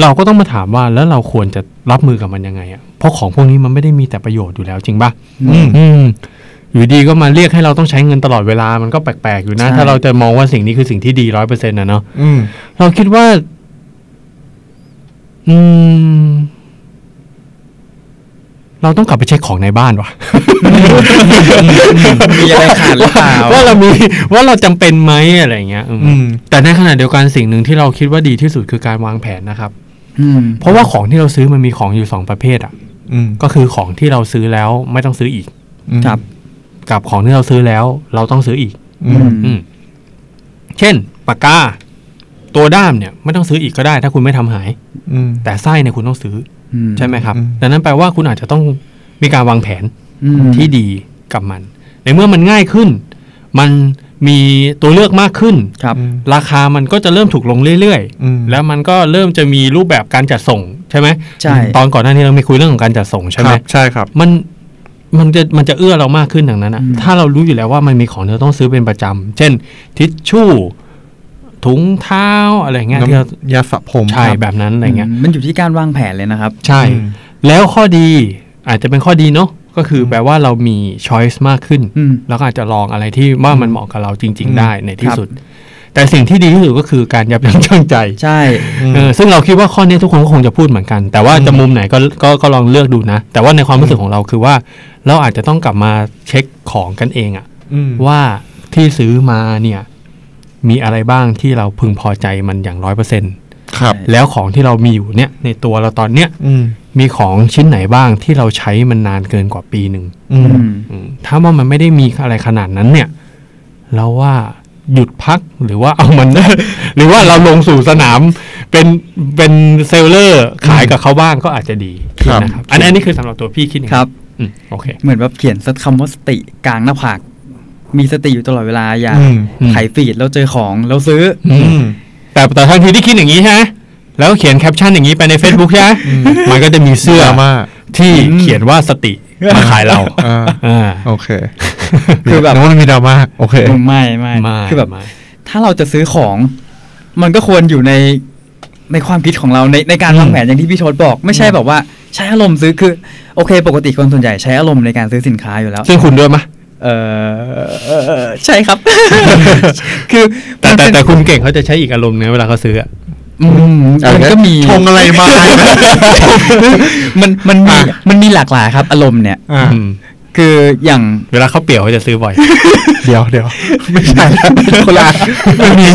เราก็ต้องมาถามว่าแล้วเราควรจะรับมือกับมันยังไงอะเพราะของพวกนี้มันไม่ได้มีแต่ประโยชน์อยู่แล้วจริงปะอืม อืมอยู่ดีก็มาเรียกให้เราต้องใช้เงินตลอดเวลามันก็แปลกๆอยู่นะ ใช่ ถ้าเราจะมองว่าสิ่งนี้คือสิ่งที่ดีร้อยเปอร์เซ็นต์นะเนาะอืม เราคิดว่า อืม เราต้องกลับไปเช็คของในบ้านวะมีอะไรขาดหรือเปล่าว่าเรามีว่าเราจำเป็นไหมอะไรอย่างเงี้ยอืมอืม แต่ในขณะเดียวกันสิ่งหนึ่งที่เราคิดว่าดีที่สุดคือการวางแผนนะครับ อืมเพราะว่าของที่เราซื้อมันมีของอยู่สองประเภทอะ อืมก็คือของที่เราซื้อแล้วไม่ต้องซื้ออีกครับ กับของที่เราซื้อแล้ว เราต้องซื้ออีก อืมอืมเช่นปากกาตัวด้ามเนี่ยไม่ต้องซื้ออีกก็ได้ ถ้าคุณไม่ทำหาย อืมแต่ไส้เนี่ยคุณต้องซื้ออืใช่ไหมครับอืมดังนั้นแปลว่าคุณอาจจะต้องมีการวางแผนอืมที่ดีกับมัน ในเมื่อมันง่ายขึ้น มันมีตัวเลือกมากขึ้นครับอืมราคามันก็จะเริ่มถูกลงเรื่อยอืมๆแล้วมันก็เริ่มจะมีรูปแบบการจัดส่งใช่ไหมใช่ตอนก่อนหน้านี้เราไม่คุยเรื่องของการจัดส่งใช่ไหมครับใช่ครับ มัน มันจะมันจะเอื้อเรามากขึ้นดังนั้นอะอืมถ้าเรารู้อยู่แล้วว่ามันมีของที่เราต้องซื้อเป็นประจำเช่น ทิชชู่ถุงเท้าอะไรเงี้ยที่เรายาสระผมใช่ครับแบบนั้นอะไรเงี้ยมันอยู่ที่การวางแผนเลยนะครับ ใช่อืมแล้วข้อดีอาจจะเป็นข้อดีเนาะก็คืออมแปลว่าเรามีช้อยส์มากขึ้นอืมแล้วก็อาจจะลองอะไรที่ว่ามันเหมาะกับเราจริงอืมๆได้ในที่ครับสุด แต่สิ่งที่ดีที่สุดก็คือการยับยั้งชั่งใจ ใช่เออซึ่งเราคิดว่าข้อนี้ทุกคนก็คงจะพูดเหมือนกัน แต่ว่าจะมุมไหนก็ก็ก็ลองเลือกดูนะ แต่ว่าในความรู้สึกของเราคือว่า เราอาจจะต้องกลับมาเช็คของกันเองอะอืมว่าที่ซื้อมาเนี่ย มีอะไรบ้างที่เราพึงพอใจมันอย่างร้อยเปอร์เซ็นต์ครับ แล้วของที่เรามีอยู่เนี่ยในตัวเราตอนเนี้ยอืมมีของชิ้นไหนบ้างที่เราใช้มันนานเกินกว่าปีหนึ่งอืมอืมอืมถ้าว่ามันไม่ได้มีอะไรขนาดนั้นเนี่ย เราว่า หยุดพักหรือว่าเอามัน หรือว่าเราลงสู่สนามเป็นเป็นเซลเลอร์ขายกับเขาบ้างก็อาจจะดีครับนะครับอันอันนี้คือสำหรับตัวพี่คิดอย่างคนี้รับอืมโอเค เหมือนแบบเขียนสักคำว่าสติกลางหน้าผากมีสติอยู่ตลอดเวลาอย่าอืมไถฟีดแล้วเจอของแล้วซื้อออืมแต่แต่ทันทีที่คิดอย่างนี้ใช่ไหมแล้วเขียนแคปชั่นอย่างนี้ไปใน Facebook ใช่ไหมมันก็จะมีเสื้อดราม่าที่เขียนว่าสติมาขายเราอ่าอ่าโอเค คือแบบนึกว่ามันมีดราม่าโอเคไม่ไม่ไม่คือแบบไม่ถ้าเราจะซื้อของ มันก็ควรอยู่ในในความคิดของเราในในการวางแผนอย่างที่พี่โชดบอก ไม่ใช่แบบว่าใช้อารมณ์ซื้อคือ โอเค ปกติคนส่วนใหญ่ใช้อารมณ์ในการซื้อสินค้าอยู่แล้วซึ่งคุณด้วยไหมยเออเออเออใช่ครับ คือแต่มันแต่เป็นแต่คุณเก่งเขาจะใช้อีกอารมณ์เนะเวลาเขาซื้ออะอืมมันก็มีชงอะไรมา มันมันมีมันมีหลากหลายครับ อารมณ์เนี่ยอ่าอืม คืออย่างเวลาเขาเปลี่ยวเขาจะซื้อบ่อย เดี๋ยวเดี๋ยวไม่ใช่คนละมันมี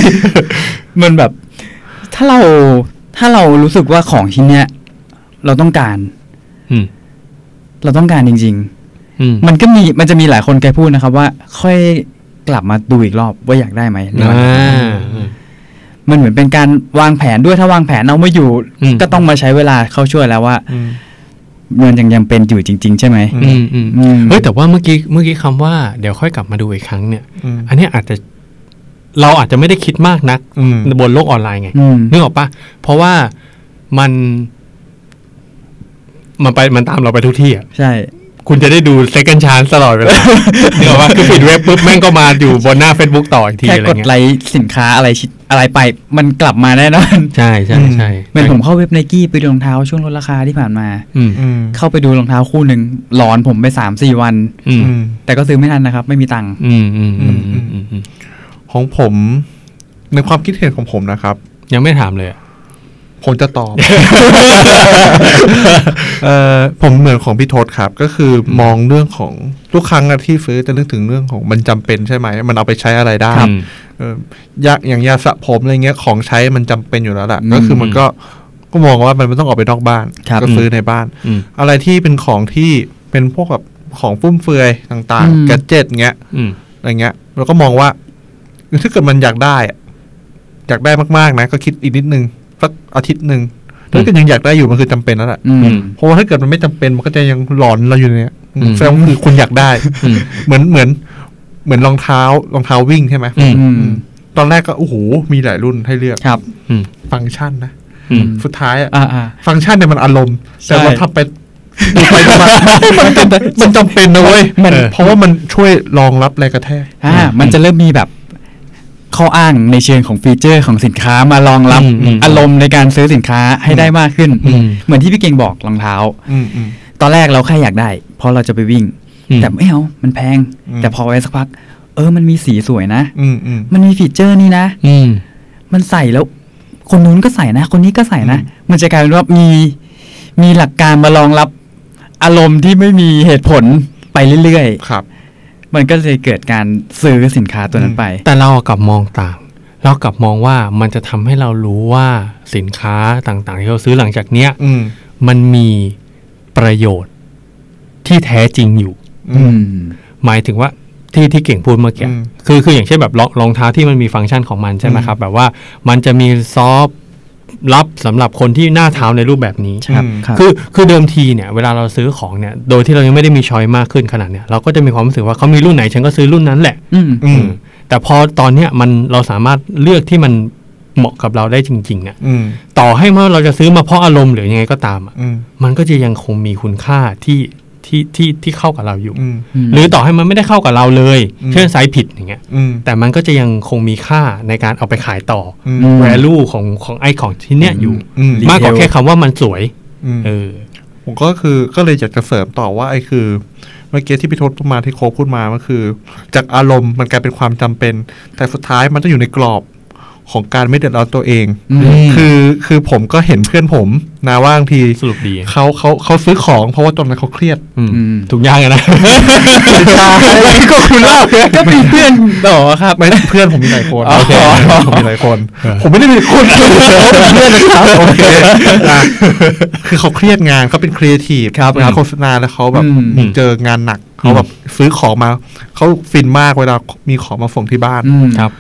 มันแบบ ถ้าเราถ้าเรารู้สึกว่าของชิ้นเนี้ย เราต้องการอืมเราต้องการจริงอืมๆมันก็มีมันจะมีหลายคนแกพูดนะครับ ว่า ค่อยกลับมาดูอีกรอบว่าอยากได้ไหมในวันนั้นอ่ามันเหมือนเป็นการวางแผนด้วยถ้าวางแผนเอาไม่อยู่อืมก็ต้องมาใช้เวลาเข้าช่วยแล้วว่าอื มมันยังยังเป็นอยู่จริง ๆ ใช่ไหมอือืมอืมอืมเฮ้ยแต่ว่าเมื่อกี้เมื่อกี้คำว่าเดี๋ยวค่อยกลับมาดูอีกครั้งเนี่ยอืมอันเนี้ยอาจจะเราอาจจะไม่ได้คิดมากนักอืมบนโลกออนไลน์ไงอืมนึกออกปะเพราะว่ามัน มันไปมันตามเราไปทุกที่อะใช่ คุณจะได้ดู second chance ตลอดเวลานึกออกปะคือปิดเว็บปุ๊บแม่งก็มาอยู่บนหน้า Facebook ต่ออีกทีแค่อะไรกดเงี้ไลยค์สินค้าอะไรชิ้น อะไรไปมันกลับมาแน่นอน ใช่ใช่ใช่เหมือนผมเข้าเว็บไนกี้ไปดูรองเท้าช่วงลดราคาที่ผ่านมาอืมอืมเข้าไปดูรองเท้าคู่หนึ่งหลอนผมไปสามสี่วันอืมอืมแต่ก็ซื้อไม่ทันนะครับ ไม่มีตังค์อืมอืมอืมอืมอืมอืมของผมในความคิดเห็นของผมนะครับ ยังไม่ถามเลยอะผมจะตอบเอ่อผมเหมือนของพี่ทศครับ ก็คือมองเรื่องของทุกครั้งอะที่ซื้อจะนึกถึงเรื่องของมันจำเป็นใช่ไหม มันเอาไปใช้อะไรได้อืมเออ ยาอย่างยาสระผมอะไรเงี้ยของใช้มันจำเป็นอยู่แล้วแหละอืมก็คือมันก็ก็มองว่ามันไม่ต้องออกไปนอกบ้านครับก็ซื้อในบ้านอืมอะไรที่เป็นของที่เป็นพวกแบบของฟุ่มเฟือยต่างอืมๆแกดเจ็ตเงี้ยอืมอะไรเงี้ยเราก็มองว่าถ้าเกิดมันอยากได้อะอยากได้มากๆนะ ก็คิดอีกนิดนึงสักอาทิตย์หนึ่งถ้าเกิดยังอยากได้อยู่มันคือจำเป็นแล้วแหละอืมเพราะว่าถ้าเกิดมันไม่จำเป็นมันก็จะยังหลอนเราอยู่เนี่ยอืมแสดงว่าคือคุณอยากได้อืมเหมือนเหมือน เหมือนรองเท้ารองเท้าวิ่งใช่ไหมอืมอืมอืมตอนแรกก็โอ้โหมีหลายรุ่นให้เลือกครับอืมฟังก์ชันนะอืมสุดท้ายอะอ่าอ่าฟังก์ชันเนี่ยมันอารมณ์ใช่แต่เราทำไปดูไปดูมามันจำมันจำเป็นนะเว้ยมันเออเพราะว่ามันช่วยรองรับแรงกระแทกอ่ามันจะเริ่มมีแบบข้ออ้างในเชิงของฟีเจอร์ของสินค้ามารองรับอืมอืมอารมณ์ในการซื้อสินค้าให้ได้มากขึ้นอืมเหมือนที่พี่เก่งบอกรองเท้าอืมอืมตอนแรกเราแค่อยากได้ เพราะเราจะไปวิ่งอืม แต่ไม่เอามันแพงอืมแต่พอไว้สักพัก เออมันมีสีสวยนะอืมอืมมันมีฟีเจอร์นี่นะอืมมันใส่แล้วคนนู้นก็ใส่นะ คนนี้ก็ใส่นะอืมมันจะกลายเป็นว่ามีมีหลักการมารองรับอารมณ์ที่ไม่มีเหตุผลไปเรื่อยครับๆมันก็เลยเกิดการซื้อสินค้าตัวนั้นไป แต่เรากลับมองต่าง เรากลับมองว่ามันจะทำให้เรารู้ว่าสินค้าต่างๆที่เราซื้อหลังจากเนี้ย อืมมันมีประโยชน์ที่แท้จริงอยู่อืม หมายถึงว่าที่ที่เก่งพูดเมื่อกี้อืมคือคืออย่างเช่นแบบรองรองเท้าที่มันมีฟังก์ชันของมันใช่ไหมครับ แบบว่ามันจะมีซอฟต์รับสำหรับคนที่หน้าเท้าในรูปแบบนี้ครับอืมครับคือคือเดิมทีเนี่ยเวลาเราซื้อของเนี่ยโดยที่เรายังไม่ได้มีช้อยมากขึ้นขนาดเนี่ยเราก็จะมีความรู้สึกว่าเขามีรุ่นไหนฉันก็ซื้อรุ่นนั้นแหละอืมอืมแต่พอตอนเนี้ยมันเราสามารถเลือกที่มันเหมาะกับเราได้จริงๆเนี่ยอืมต่อให้ว่าเราจะซื้อมาเพราะอารมณ์หรือยังไงก็ตามอะอืมมันก็จะยังคงมีคุณค่าที่ ที่ที่ที่เข้ากับเราอยู่อืมหรือต่อให้มันไม่ได้เข้ากับเราเลยอืมเช่นไซส์ผิดอย่างเงี้ยอืมแต่มันก็จะยังคงมีค่าในการเอาไปขายต่ออืมอ value ของของไอ้ของที่เนี้ยอยู่อืมดีมากกว่าแค่คำว่ามันสวยอืมเออผมก็คือก็เลยอยากจะเสริมต่อว่าไอ้คือเมื่อกี้ที่พี่ทศพูดมาที่โคกพูดมาก็คือ จากอารมณ์มันกลายเป็นความจำเป็น แต่สุดท้ายมันต้องอยู่ในกรอบ ของการไม่เดือดร้อนตัวเองอืมคือคือผมก็เห็นเพื่อนผมนะว่าบางทีสรุปดีเขาเขาเขาซื้อของเพราะว่าตอนนั้นเขาเครียดอืมอืมถูกยากอะนะก็คุณเล่าก็มีเพื่อนบอกว่าครับไม่เพื่อนผมมีหลายคนอ๋อโอเคผมมีหลายคน ผมไม่ได้มีคนเพื่อนนะครับโอเคอะคือเขาเครียดงานเขาเป็นครีเอทีฟครับงานโฆษณาแล้วเขาแบบอืมเจองานหนักเขาแบบซื้อของมาเขาฟินมากเวลามีของมาส่งที่บ้านอืมครับ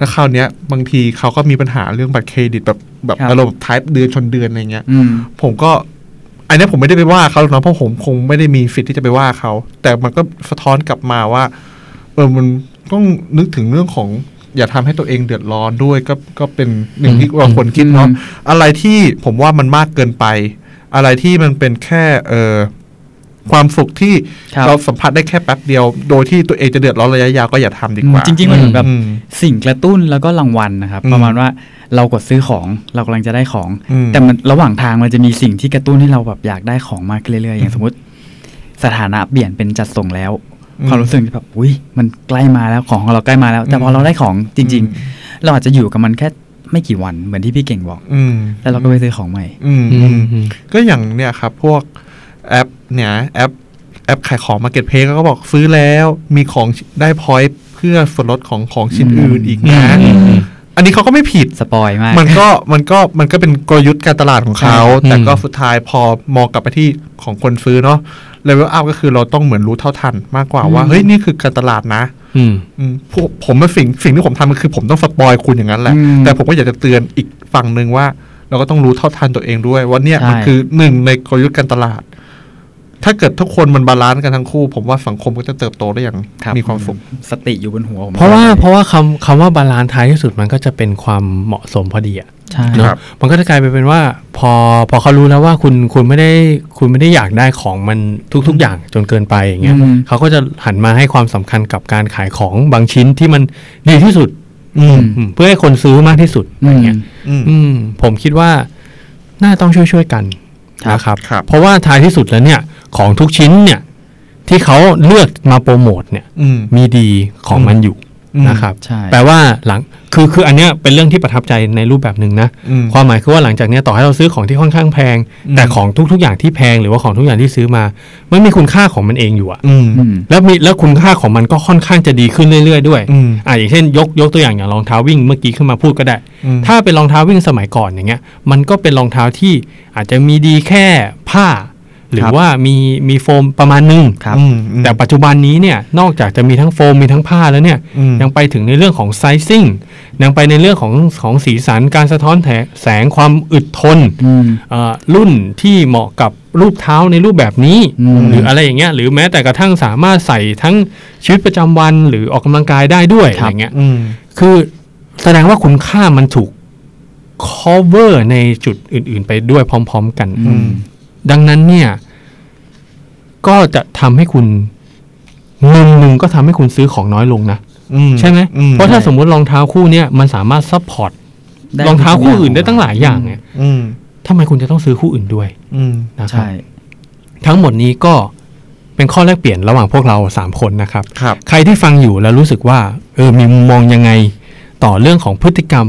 แล้วคราวเนี้ยบางทีเขาก็มีปัญหาเรื่องบัตรเครดิตแบบแบบครับอารมณ์ท้ายเดือนชนเดือนอะไรเงี้ยอืมผมก็ อันเนี้ยผมไม่ได้ไปว่าเขาหรอกนะเพราะผมคงไม่ได้มีสิทธิ์ที่จะไปว่าเขา แต่มันก็สะท้อนกลับมาว่า เออมันต้องนึกถึงเรื่องของอย่าทำให้ตัวเองเดือดร้อนด้วยก็ก็เป็นหนึ่งที่เราควรคิดเนาะอืมอะไรที่ผมว่ามันมากเกินไป อะไรที่มันเป็นแค่ เออ ความสุขที่ครับ เราสัมผัสได้แค่แป๊บเดียว โดยที่ตัวเองจะเดือดร้อนระยะยาวก็อย่าทำดีกว่า จริงๆมันเหมือนแบบอืมสิ่งกระตุ้นแล้วก็รางวัลนะครับ อืมประมาณว่าเรากดซื้อของเรากำลังจะได้ของ อืมแต่มันระหว่างทางมันจะมีสิ่งที่กระตุ้นให้เราแบบอยากได้ของมากขึ้นเรื่อยๆอย่างสมมติ สถานะเปลี่ยนเป็นจัดส่งแล้ว อืมความรู้สึกแบบอุ้ยมันใกล้มาแล้วของของเราใกล้มาแล้ว แต่พอเราได้ของจริง ๆ เราอาจจะอยู่กับมันแค่ไม่กี่วันเหมือนที่พี่เก่งบอก อืมแล้วเราก็ไปซื้อของใหม่ อืมอือืมมอืมก็อย่างเนี่ยครับ พวก แอปเนี่ยแอปแอปขายของ Marketplace ก็บอกซื้อแล้วมีของได้ point เพื่อส่วนลดของของชิ้นอืมอื่นอีกนะอืมอืมอันนี้เขาก็ไม่ผิด spoil มาก มันก็มันก็มันก็เป็นกลยุทธ์การตลาดของเขาใช่แต่ก็อืมสุดท้ายพอมองกลับไปที่ของคนซื้อเนาะ level up ก็คือเราต้องเหมือนรู้เท่าทันมากกว่าว่าอืมเฮ้ย นี่คือการตลาดนะอืมอืมผมผมว่าสิ่งสิ่งที่ผมทำมันคือผมต้อง spoil คุณอย่างนั้นแหละอืมแต่ผมก็อยากจะเตือนอีกฝั่งหนึ่งว่า เราก็ต้องรู้เท่าทันตัวเองด้วยว่าเนี่ยใช่มันคือหนึ่งในกลยุทธ์การตลาด ถ้าเกิดทุกคนมัน balance กันทั้งคู่ ผมว่าสังคมก็จะเติบโตได้อย่างรับมีความสุขสติอยู่บนหัวผมเพราะว่าเพราะว่าคำคำว่า balance ท้ายที่สุดมันก็จะเป็นความเหมาะสมพอดีอะใช่เนอะครับมันก็จะกลายไปเป็นว่า พอพอเขารู้แล้วว่าคุณคุณไม่ได้คุณไม่ได้อยากได้ของมันทุก ๆ อย่างจนเกินไปอย่างเงี้ยอืมเขาก็จะหันมาให้ความสำคัญกับการขายของบางชิ้นที่มันดีที่สุด อืมอืมเพื่อให้คนซื้อมากที่สุดอือมย่างเงี้ยอืมอืมผมคิดว่าน่าต้องช่วยช่วยๆกันครับนะครับครับ เพราะว่าท้ายที่สุดแล้วเนี่ย ของทุกชิ้นเนี่ย ที่เขาเลือกมาโปรโมทเนี่ยอืมมีดีของมันอยู่อืมนะครับใช่แปลว่าหลังคือคืออันเนี้ยเป็นเรื่องที่ประทับใจในรูปแบบหนึ่งนะอืมความหมายคือว่าหลังจากเนี้ยต่อให้เราซื้อของที่ค่อนข้างแพงอืมแต่ของทุก ๆ อย่างที่แพงหรือว่าของทุกอย่างที่ซื้อมามันมีคุณค่าของมันเองอยู่อะอืมอืมแล้วมีแล้วคุณค่าของมันก็ค่อนข้างจะดีขึ้นเรื่อย ๆ ด้วยอืมอ่าอย่างเช่น ยกยกตัวอย่างอย่างรองเท้าวิ่งเมื่อกี้ขึ้นมาพูดก็ได้อืมถ้าเป็นรองเท้าวิ่งสมัยก่อนอย่างเงี้ย มันก็เป็นรองเท้าที่อาจจะมีดีแค่ผ้า หรือครับว่ามีมีโฟมประมาณนึงครับอืมอืมแต่ปัจจุบันนี้เนี่ยนอกจากจะมีทั้งโฟมมีทั้งผ้าแล้วเนี่ยอืมยังไปถึงในเรื่องของไซซิ่งยังไปในเรื่องของของสีสันการสะท้อนแถแสงความอึดทนอืมเอ่อรุ่นที่เหมาะกับรูปเท้าในรูปแบบนี้อืมหรืออะไรอย่างเงี้ยหรือแม้แต่กระทั่งสามารถใส่ทั้งชีวิตประจำวันหรือออกกำลังกายได้ด้วยอะไรเงี้ยอืมคือแสดงว่าคุณค่ามันถูก cover ในจุดอื่น ๆ ไปด้วยพร้อม ๆ กันอืม ดังนั้นเนี่ย ก็จะทำให้คุณมุมหนึ่งก็ทำให้คุณซื้อของน้อยลงนะอืมใช่ไหมอืมเพราะถ้าสมมุติรองเท้าคู่เนี้ยมันสามารถ support ได้รองเท้าคู่อื่นได้ทุกตั้งหลายอย่างไงอืมทำไมคุณจะต้องซื้อคู่อื่นด้วยอืมนะครับใช่ทั้งหมดนี้ก็เป็นข้อแลกเปลี่ยนระหว่างพวกเราสามคนนะครับครับใครที่ฟังอยู่แล้วรู้สึกว่า เออมีมุมมองยังไงต่อเรื่องของพฤติกรรม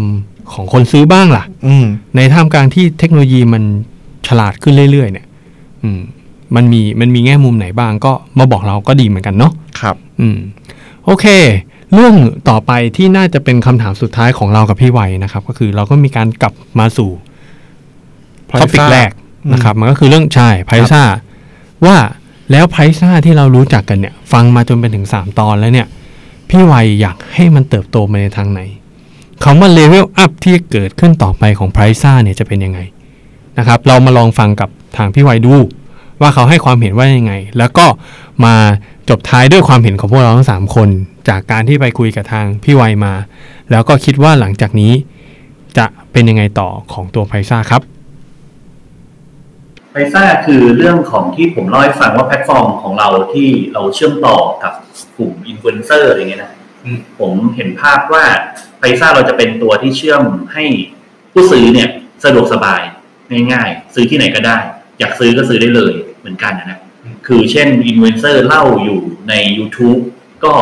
ของคนซื้อบ้างล่ะอืมในท่ามกลางที่เทคโนโลยีมัน ฉลาดขึ้นเรื่อยๆ เนี่ย อืม มันมีมันมีแง่มุมไหนบ้างก็มาบอกเราก็ดีเหมือนกันเนาะครับ อืม โอเค เรื่องต่อไปที่น่าจะเป็นคำถามสุดท้ายของเรากับพี่ไวนะครับ ก็คือเราก็มีการกลับมาสู่ท็อปิก Priza แรกนะครับ มันก็คือเรื่องใช่ไพรซ่าว่าแล้วไพรซ่าที่เรารู้จักกันเนี่ย ฟังมาจนเป็นถึงสามตอนแล้วเนี่ย พี่วัยอยากให้มันเติบโตไปในทางไหนคำว่าเลเวลอัพที่เกิดขึ้นต่อไปของไพรซ่าเนี่ยจะเป็นยังไง นะครับ เรามาลองฟังกับทางพี่วัยดู ว่าเขาให้ความเห็นว่ายังไง แล้วก็มาจบท้ายด้วยความเห็นของพวกเราทั้งสามคน จากการที่ไปคุยกับทางพี่วัยมา แล้วก็คิดว่าหลังจากนี้จะเป็นยังไงต่อของตัวไพรซ่าครับPriceza คือเรื่องของที่ผมเล่าให้ฟังว่าแพลตฟอร์มของเราที่เราเชื่อมต่อกับกลุ่มอินฟลูเอนเซอร์อะไรเงี้ยนะผมเห็นภาพว่า Priceza เราจะเป็นตัวที่เชื่อมให้ผู้ซื้อเนี่ยสะดวกสบาย ง่ายๆ ซื้อที่ไหนก็ได้ อยากซื้อก็ซื้อได้เลยเหมือนกันนะนะคือเช่นอินฟลูเอนเซอร์เล่าอยู่ใน YouTube ก็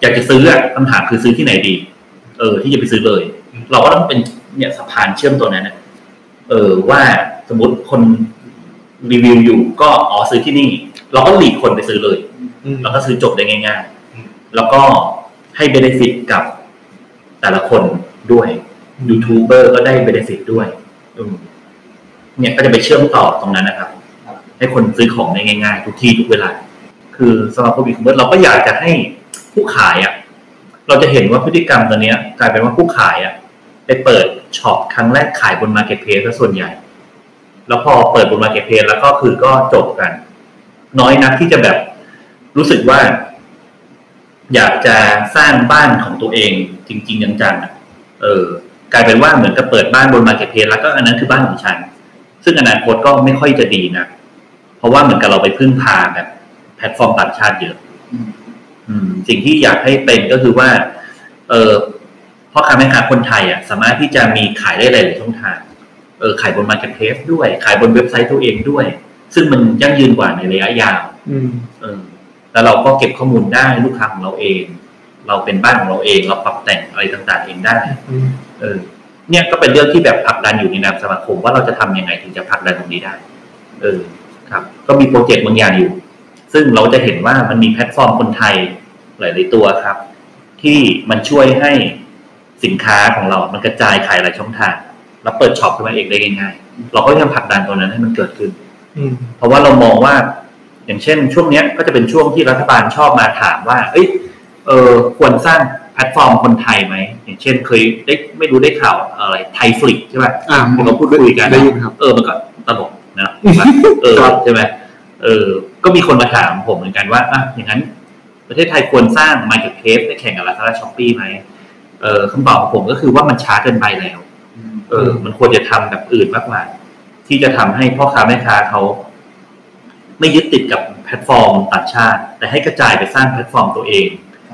อยากจะซื้ออะคำถามคือซื้อที่ไหนดี เออ ที่จะไปซื้อเลย เราก็ต้องเป็นเนี่ยสะพานเชื่อมตัวนั้นนะเออว่าสมมติคนรีวิวอยู่ก็อ๋อซื้อที่นี่ เราก็ลิงก์คนไปซื้อเลยอืมแล้วก็ซื้อจบได้ง่ายอืมๆแล้วก็ให้ benefit กับแต่ละคนด้วยยูทูบเบอร์ก็ได้ benefit ด้วยอืม เนี่ยก็จะไปเชื่อมต่อตรงนั้นนะครับครับ ให้คนซื้อของได้ง่าย ๆ ทุกที่ทุกเวลา คือสำหรับคนอีคอมเมิร์ซเราก็อยากจะให้ผู้ขายอะเราจะเห็นว่าพฤติกรรมตัวเนี้ย กลายเป็นว่าผู้ขายอะไปเปิด shop ครั้งแรกขายบน marketplace ซะส่วนใหญ่ แล้วพอเปิดบน marketplace แล้วก็คือก็จบกัน น้อยนักที่จะแบบรู้สึกว่า อยากจะสร้างบ้านของตัวเองจริง ๆ จังๆอะเออ กลายเป็นว่าเหมือนกับเปิดบ้านบน marketplace แล้วก็อันนั้นคือบ้านของฉัน ซึ่งอนาคตก็ไม่ค่อยจะดีนะ เพราะว่าเหมือนกับเราไปพึ่งพาแบบแพลตฟอร์มต่างชาติเยอะอืมอืมสิ่งที่อยากให้เป็นก็คือว่า เออพ่อค้าแม่ค้าคนไทยอะสามารถที่จะมีขายได้หลายๆช่องทาง เออขายบน marketplace ด้วย ขายบนเว็บไซต์ตัวเองด้วย ซึ่งมันยั่งยืนกว่าในระยะยาวอืมเออแล้วเราก็เก็บข้อมูลได้ลูกค้าของเราเอง เราเป็นบ้านของเราเอง เราปรับแต่งอะไรต่าง ๆ เองได้อืมเออ เนี่ยก็เป็นเรื่องที่แบบผลักดันอยู่ในนามสมาคม ว่าเราจะทำยังไงถึงจะผลักดันตรงนี้ได้ เออครับ ก็มีโปรเจกต์บางอย่างอยู่ ซึ่งเราจะเห็นว่ามันมีแพลตฟอร์มคนไทยหลายๆตัวครับ ที่มันช่วยให้สินค้าของเรา มันกระจายขายหลายช่องทางแล้วเปิด shop ขึ้นมาเองได้ง่ายๆเราก็ยังผลักดันตัวนั้นให้มันเกิดขึ้นอืมเพราะว่าเรามองว่า อย่างเช่น ช่วงเนี้ยก็จะเป็นช่วงที่รัฐบาลชอบมาถามว่า เอ้ยเออควรสร้างแพลตฟอร์มคนไทยไหมอย่างเช่นเคยได้ไม่รู้ได้ข่าวอะไร Thaiflix ใช่ไหมอ่าที่เขาพูดคุยกันได้ยินครับเออมันก็ตลกนะเออครับใช่ไหมเออก็มีคนมาถามผมเหมือนกันว่าอะอย่างนั้น ประเทศไทยควรสร้าง Marketplace ให้แข่งกับ Lazada Shopee ไหมเออคำตอบของผมก็คือว่ามันช้าเกินไปแล้วอืมเออ มันควรจะทำแบบอื่นมากกว่า ที่จะทำให้พ่อค้าแม่ค้าเขาไม่ยึดติดกับแพลตฟอร์มต่างชาติ แต่ให้กระจายไปสร้างแพลตฟอร์มตัวเอง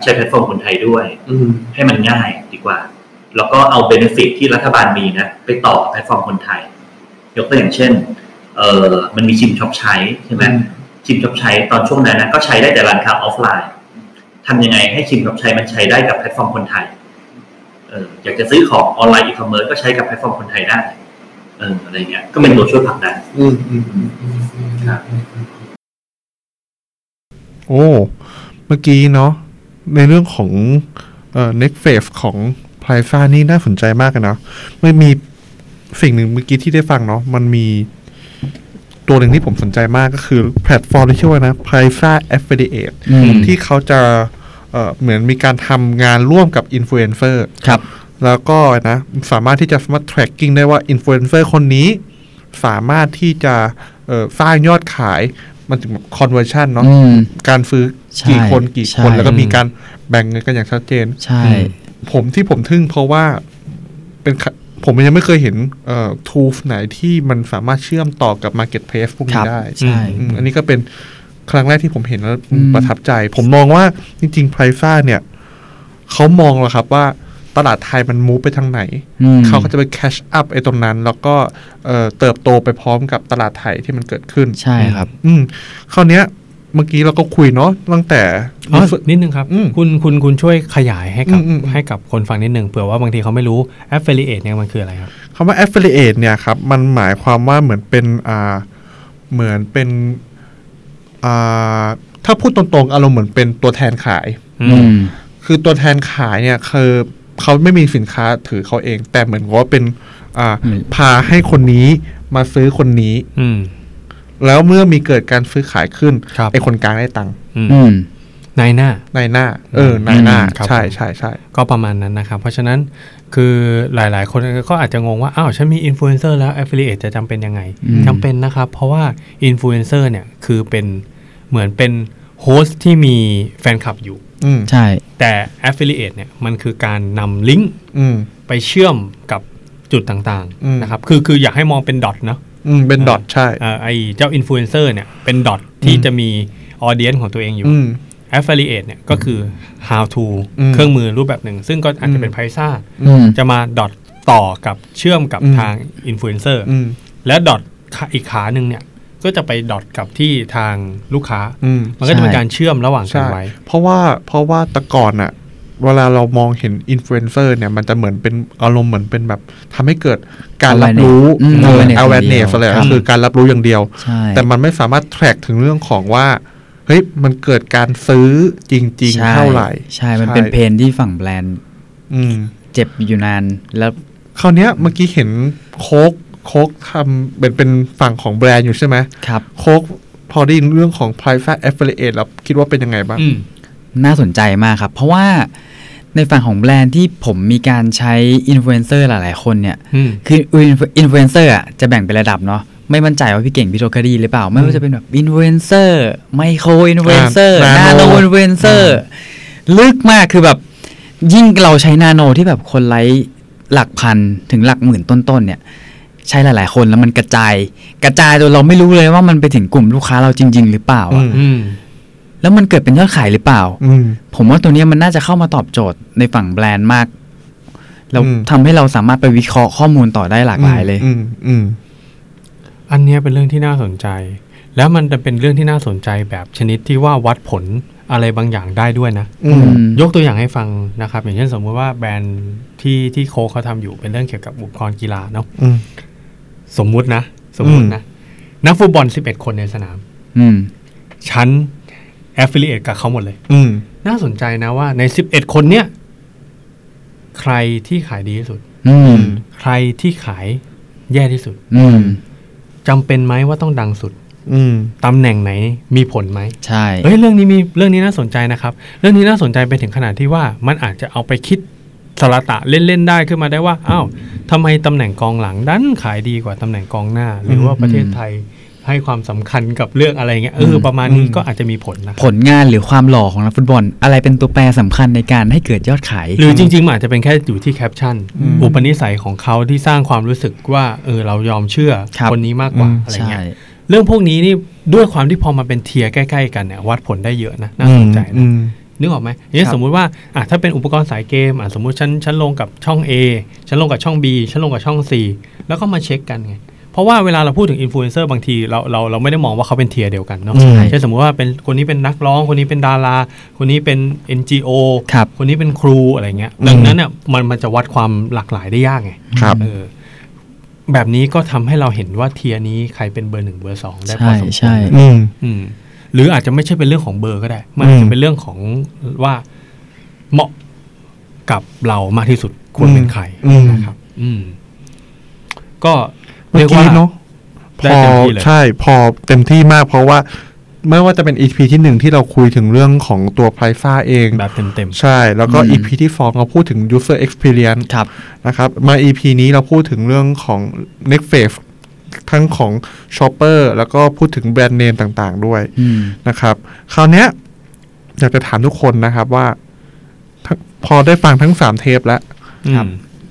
ใช้แพลตฟอร์มคนไทยด้วยอืมให้มันง่ายดีกว่า แล้วก็เอา benefit ที่รัฐบาลมีนะ ไปต่อกับแพลตฟอร์มคนไทย ยกตัวอย่างเช่น เออมันมีชิมช็อปใช้ใช่ไหมชิมช็อปใช้ตอนช่วงนั้นนะก็ใช้ได้แต่ร้านค้าออฟไลน์ทำยังไงให้ชิมช็อปใช้มันใช้ได้กับแพลตฟอร์มคนไทยเอออยากจะซื้อของออนไลน์อีคอมเมิร์ซก็ใช้กับแพลตฟอร์มคนไทยได้เอออะไรเงี้ยก็เป็นตัวช่วยผลักดันอืมอืมอืมอืมอืมครับโอ้เมื่อกี้เนาะ ในเรื่องของเอ่อ next phase ของ Priceza นี่น่าสนใจมากเลยเนาะมันมีสิ่งหนึ่งเมื่อกี้ที่ได้ฟังเนาะมันมีตัวหนึ่งที่ผมสนใจมากก็คือแพลตฟอร์มที่ชื่อว่านะไพรซ่า affiliate อืมที่เขาจะเอ่อเหมือนมีการทำงานร่วมกับอินฟลูเอนเซอร์ครับ แล้วก็นะสามารถที่จะสามารถ tracking ได้ว่าอินฟลูเอนเซอร์คนนี้ สามารถที่จะเอ่อสร้างยอดขายมันถึงแบบ conversion เนาะอืมการซื้อใช่ กี่คนกี่คนใช่แล้วก็มีการแบ่งเงินกันอย่างชัดเจน ใช่ ผมที่ผมทึ่งเพราะว่าเป็นขะผมยังไม่เคยเห็นเอ่อ tools ไหนที่มันสามารถเชื่อมต่อกับ marketplace พวกครันี้บได้ใช่อืมอันนี้ก็เป็นครั้งแรกที่ผมเห็นแล้วอืมประทับใจ ผมมองว่าจริงๆไพรซ่าเนี่ย เขามองแล้วครับว่าตลาดไทยมันมูฟไปทางไหนอืมเขาก็จะไปแคชอัพไอ้ตรงนั้น แล้วก็เอ่อเติบโตไปพร้อมกับตลาดไทยที่มันเกิดขึ้น ใช่ครับ อืมคราวเนี้ย เมื่อกี้เราก็คุยเนาะตั้งแต่อ๋อนิดนึงครับอืมคุณคุณคุณช่วยขยายให้กับอืมอืมอืมให้กับคนฟังนิดนึงเผื่อว่าบางทีเขาไม่รู้ affiliate เนี่ยมันคืออะไรครับคำว่า affiliate เนี่ยครับ มันหมายความว่าเหมือนเป็นอ่าเหมือนเป็นอ่าถ้าพูดตรงๆอารมณ์เหมือนเป็นตัวแทนขายอืมคือตัวแทนขายเนี่ยคือเขาไม่มีสินค้าถือเขาเอง แต่เหมือนกับว่าเป็นอ่าอืมพาให้คนนี้มาซื้อคนนี้อืม แล้วเมื่อมีเกิดการซื้อขายขึ้นครับ ไอ้คนกลางได้ตังค์อืมอืมนายหน้า นายหน้า เออ นายหน้า อืมครับ ใช่ผมใช่ใช่ ก็ประมาณนั้นนะครับ เพราะฉะนั้นคือหลายๆ คนก็อาจจะงงว่า อ้าว ฉันมีอินฟลูเอนเซอร์แล้ว affiliate จะจำเป็นยังไงอืม จำเป็นนะครับ เพราะว่าอินฟลูเอนเซอร์เนี่ย คือเป็นเหมือนเป็น host ที่มีแฟนคลับอยู่ อืม ใช่ แต่ affiliate เนี่ย มันคือการนำลิงก์อืม ไปเชื่อมกับจุดต่างอืม ๆนะครับ คือคืออยากให้มองเป็น dot เนาะ อืมเป็น dot ใช่เอ่อไอเจ้าอินฟลูเอนเซอร์เนี่ยเป็น dot ที่จะมี audience ของตัวเองอยู่อืม affiliate เนี่ยก็คือ how to อืมเครื่องมือรูปแบบหนึ่ง ซึ่งก็อาจจะเป็นอืมไพซ่าอืมจะมา dot ต่อกับเชื่อมกับอืมทางอินฟลูเอนเซอร์อืมและ dot อีกขาหนึ่งเนี่ยก็จะไป dot กับที่ทางลูกค้าอืมมันก็จะเป็นใช่การเชื่อมระหว่างกันใช่ไว้ เพราะว่าเพราะว่าแต่ก่อนอะ เวลาเรามองเห็นอินฟลูเอนเซอร์เนี่ย มันจะเหมือนเป็นอารมณ์เหมือนเป็นแบบทำให้เกิดการรับรู้อืมเออ awareness awareness อย่างเดียวอะไรครับก็คือการรับรู้อย่างเดียวใช่แต่มันไม่สามารถ track ถึงเรื่องของว่าเฮ้ยมันเกิดการซื้อจริงใช่ๆเท่าไหร่ ใช่ มันเป็น pain ที่ฝั่งแบรนด์อืมเจ็บอยู่นานแล้วคราวเนี้ยเมื่อกี้เห็นโคกโคกทำเป็นเป็นฝั่งของแบรนด์อยู่ใช่ไหมครับโคกพอได้ยินเรื่องของ Priceza affiliate แล้วคิดว่าเป็นยังไงบ้างอืม น่าสนใจมากครับ เพราะว่าในฝั่งของแบรนด์ที่ผมมีการใช้อินฟลูเอนเซอร์หลาย ๆ คนเนี่ยอืมคืออินฟลูเอนเซอร์อะจะแบ่งเป็นระดับเนาะไม่มั่นใจว่าพี่เก่งพี่โทเคยดีหรือเปล่า ไม่ว่าจะเป็นแบบอินฟลูเอนเซอร์ไมโครอินฟลูเอนเซอร์อ่านาโน nano อินฟลูเอนเซอร์ลึกมากคือแบบยิ่งเราใช้นาโนที่แบบคนไลค์หลักพันถึงหลักหมื่นต้น ๆ เนี่ย ใช้หลาย ๆ คนแล้วมันกระจาย กระจายจนเราไม่รู้เลยว่ามันไปถึงกลุ่มลูกค้าเราจริง ๆ หรือเปล่าอะอืมอืม แล้วมันเกิดเป็นยอดขายหรือเปล่าอืมผมว่าตัวเนี้ยมันน่าจะเข้ามาตอบโจทย์ในฝั่งแบรนด์มากแล้วอืมทำให้เราสามารถไปวิเคราะห์ข้อมูลต่อได้หลากหลายเลยอืมอืมอันเนี้ยเป็นเรื่องที่น่าสนใจ แล้วมันจะเป็นเรื่องที่น่าสนใจแบบชนิดที่ว่าวัดผลอะไรบางอย่างได้ด้วยนะอืมยกตัวอย่างให้ฟังนะครับ อย่างเช่นสมมติว่าแบรนด์ที่ที่โค้กเขาทำอยู่เป็นเรื่องเกี่ยวกับอุปกรณ์กีฬาเนาะอืมสมมุตินะ สมมุตินะ นักฟุตบอล11คนในสนามอืมฉัน แอฟ i ิ i เอตกับเขาหมดเลย อืม น่าสนใจนะว่าใน 11 คนเนี้ยใครที่ขายดีที่สุด อืม ใครที่ขายแย่ที่สุด อืม จำเป็นไหมว่าต้องดังสุด อืม ตำแหน่งไหนมีผลไหมใช่ เฮ้ยเรื่องนี้มีเรื่องนี้น่าสนใจนะครับ เรื่องนี้น่าสนใจไปถึงขนาดที่ว่ามันอาจจะเอาไปคิดสละตะเล่น ๆ ได้ขึ้นมาได้ว่า อ้าวทำไมตำแหน่งกองหลังดันขายดีกว่าตำแหน่งกองหน้า หรือว่าประเทศไทย ให้ความสำคัญกับเรื่องอะไรเงี้ยเออประมาณนี้ก็อาจจะมีผลนะผลงานหรือความหล่อของนักฟุตบอล อะไรเป็นตัวแปรสำคัญในการให้เกิดยอดขาย หรือจริงๆมันอาจจะเป็นแค่อยู่ที่แคปชั่นอืมอุปนิสัยของเขาที่สร้างความรู้สึกว่าเออเรายอมเชื่อครับคนนี้มากกว่าอืมอะไรใช่เงี้ยเรื่องพวกนี้นี่ด้วยความที่พอมาเป็น tier ใกล้ ๆ กันเนี่ยวัดผลได้เยอะนะน่าสนใจอืมนะนึกออกไหมอย่างเช่นครับสมมุติว่าอะถ้าเป็นอุปกรณ์สายเกมอะสมมุติฉันฉันลงกับช่อง A ฉันลงกับช่อง B ฉันลงกับช่อง C แล้วก็มาเช็คกันไง เพราะว่าเวลาเราพูดถึงอินฟลูเอนเซอร์บางทีเราเราเราไม่ได้มองว่าเขาเป็น tier เดียวกันเนาะอืมเช่นสมมุติว่าเป็นคนนี้เป็นนักร้อง คนนี้เป็นดารา คนนี้เป็น NGO ครับคนนี้เป็นครูอะไรเงี้ยดังนั้นเนี่ยมันมันจะวัดความหลากหลายได้ยากไงครับเออแบบนี้ก็ทำให้เราเห็นว่าเทียร์นี้ใครเป็นเบอร์หนึ่งเบอร์สองได้พอใช่สมควรใช่อืมอืมหรืออาจจะไม่ใช่เป็นเรื่องของเบอร์ก็ได้ มันอาจอืจะมเป็นเรื่องของว่าเหมาะกับเรามากที่สุดควรเป็นใครอืมนะครับ อืม ก็ เมื่เรีอยกว่ากี้เนาะพได้อเต็มที่เลยใช่พอเต็มที่มากเพราะว่าไม่ว่าจะเป็น EP ที่หนึ่งที่เราคุยถึงเรื่องของตัวไพรซ่าเอง แบบเต็มเต็มใช่ แล้วก็อืม EP ที่สองเราพูดถึง user experience ครับนะครับ มา EP นี้เราพูดถึงเรื่องของ next phase ทั้งของ shopper แล้วก็พูดถึงแบรนด์เนมต่างๆ ด้วยอืมนะครับ คราวเนี้ย อยากจะถามทุกคนนะครับว่าทั้งพอได้ฟังทั้งสามเทปแล้วๆอืม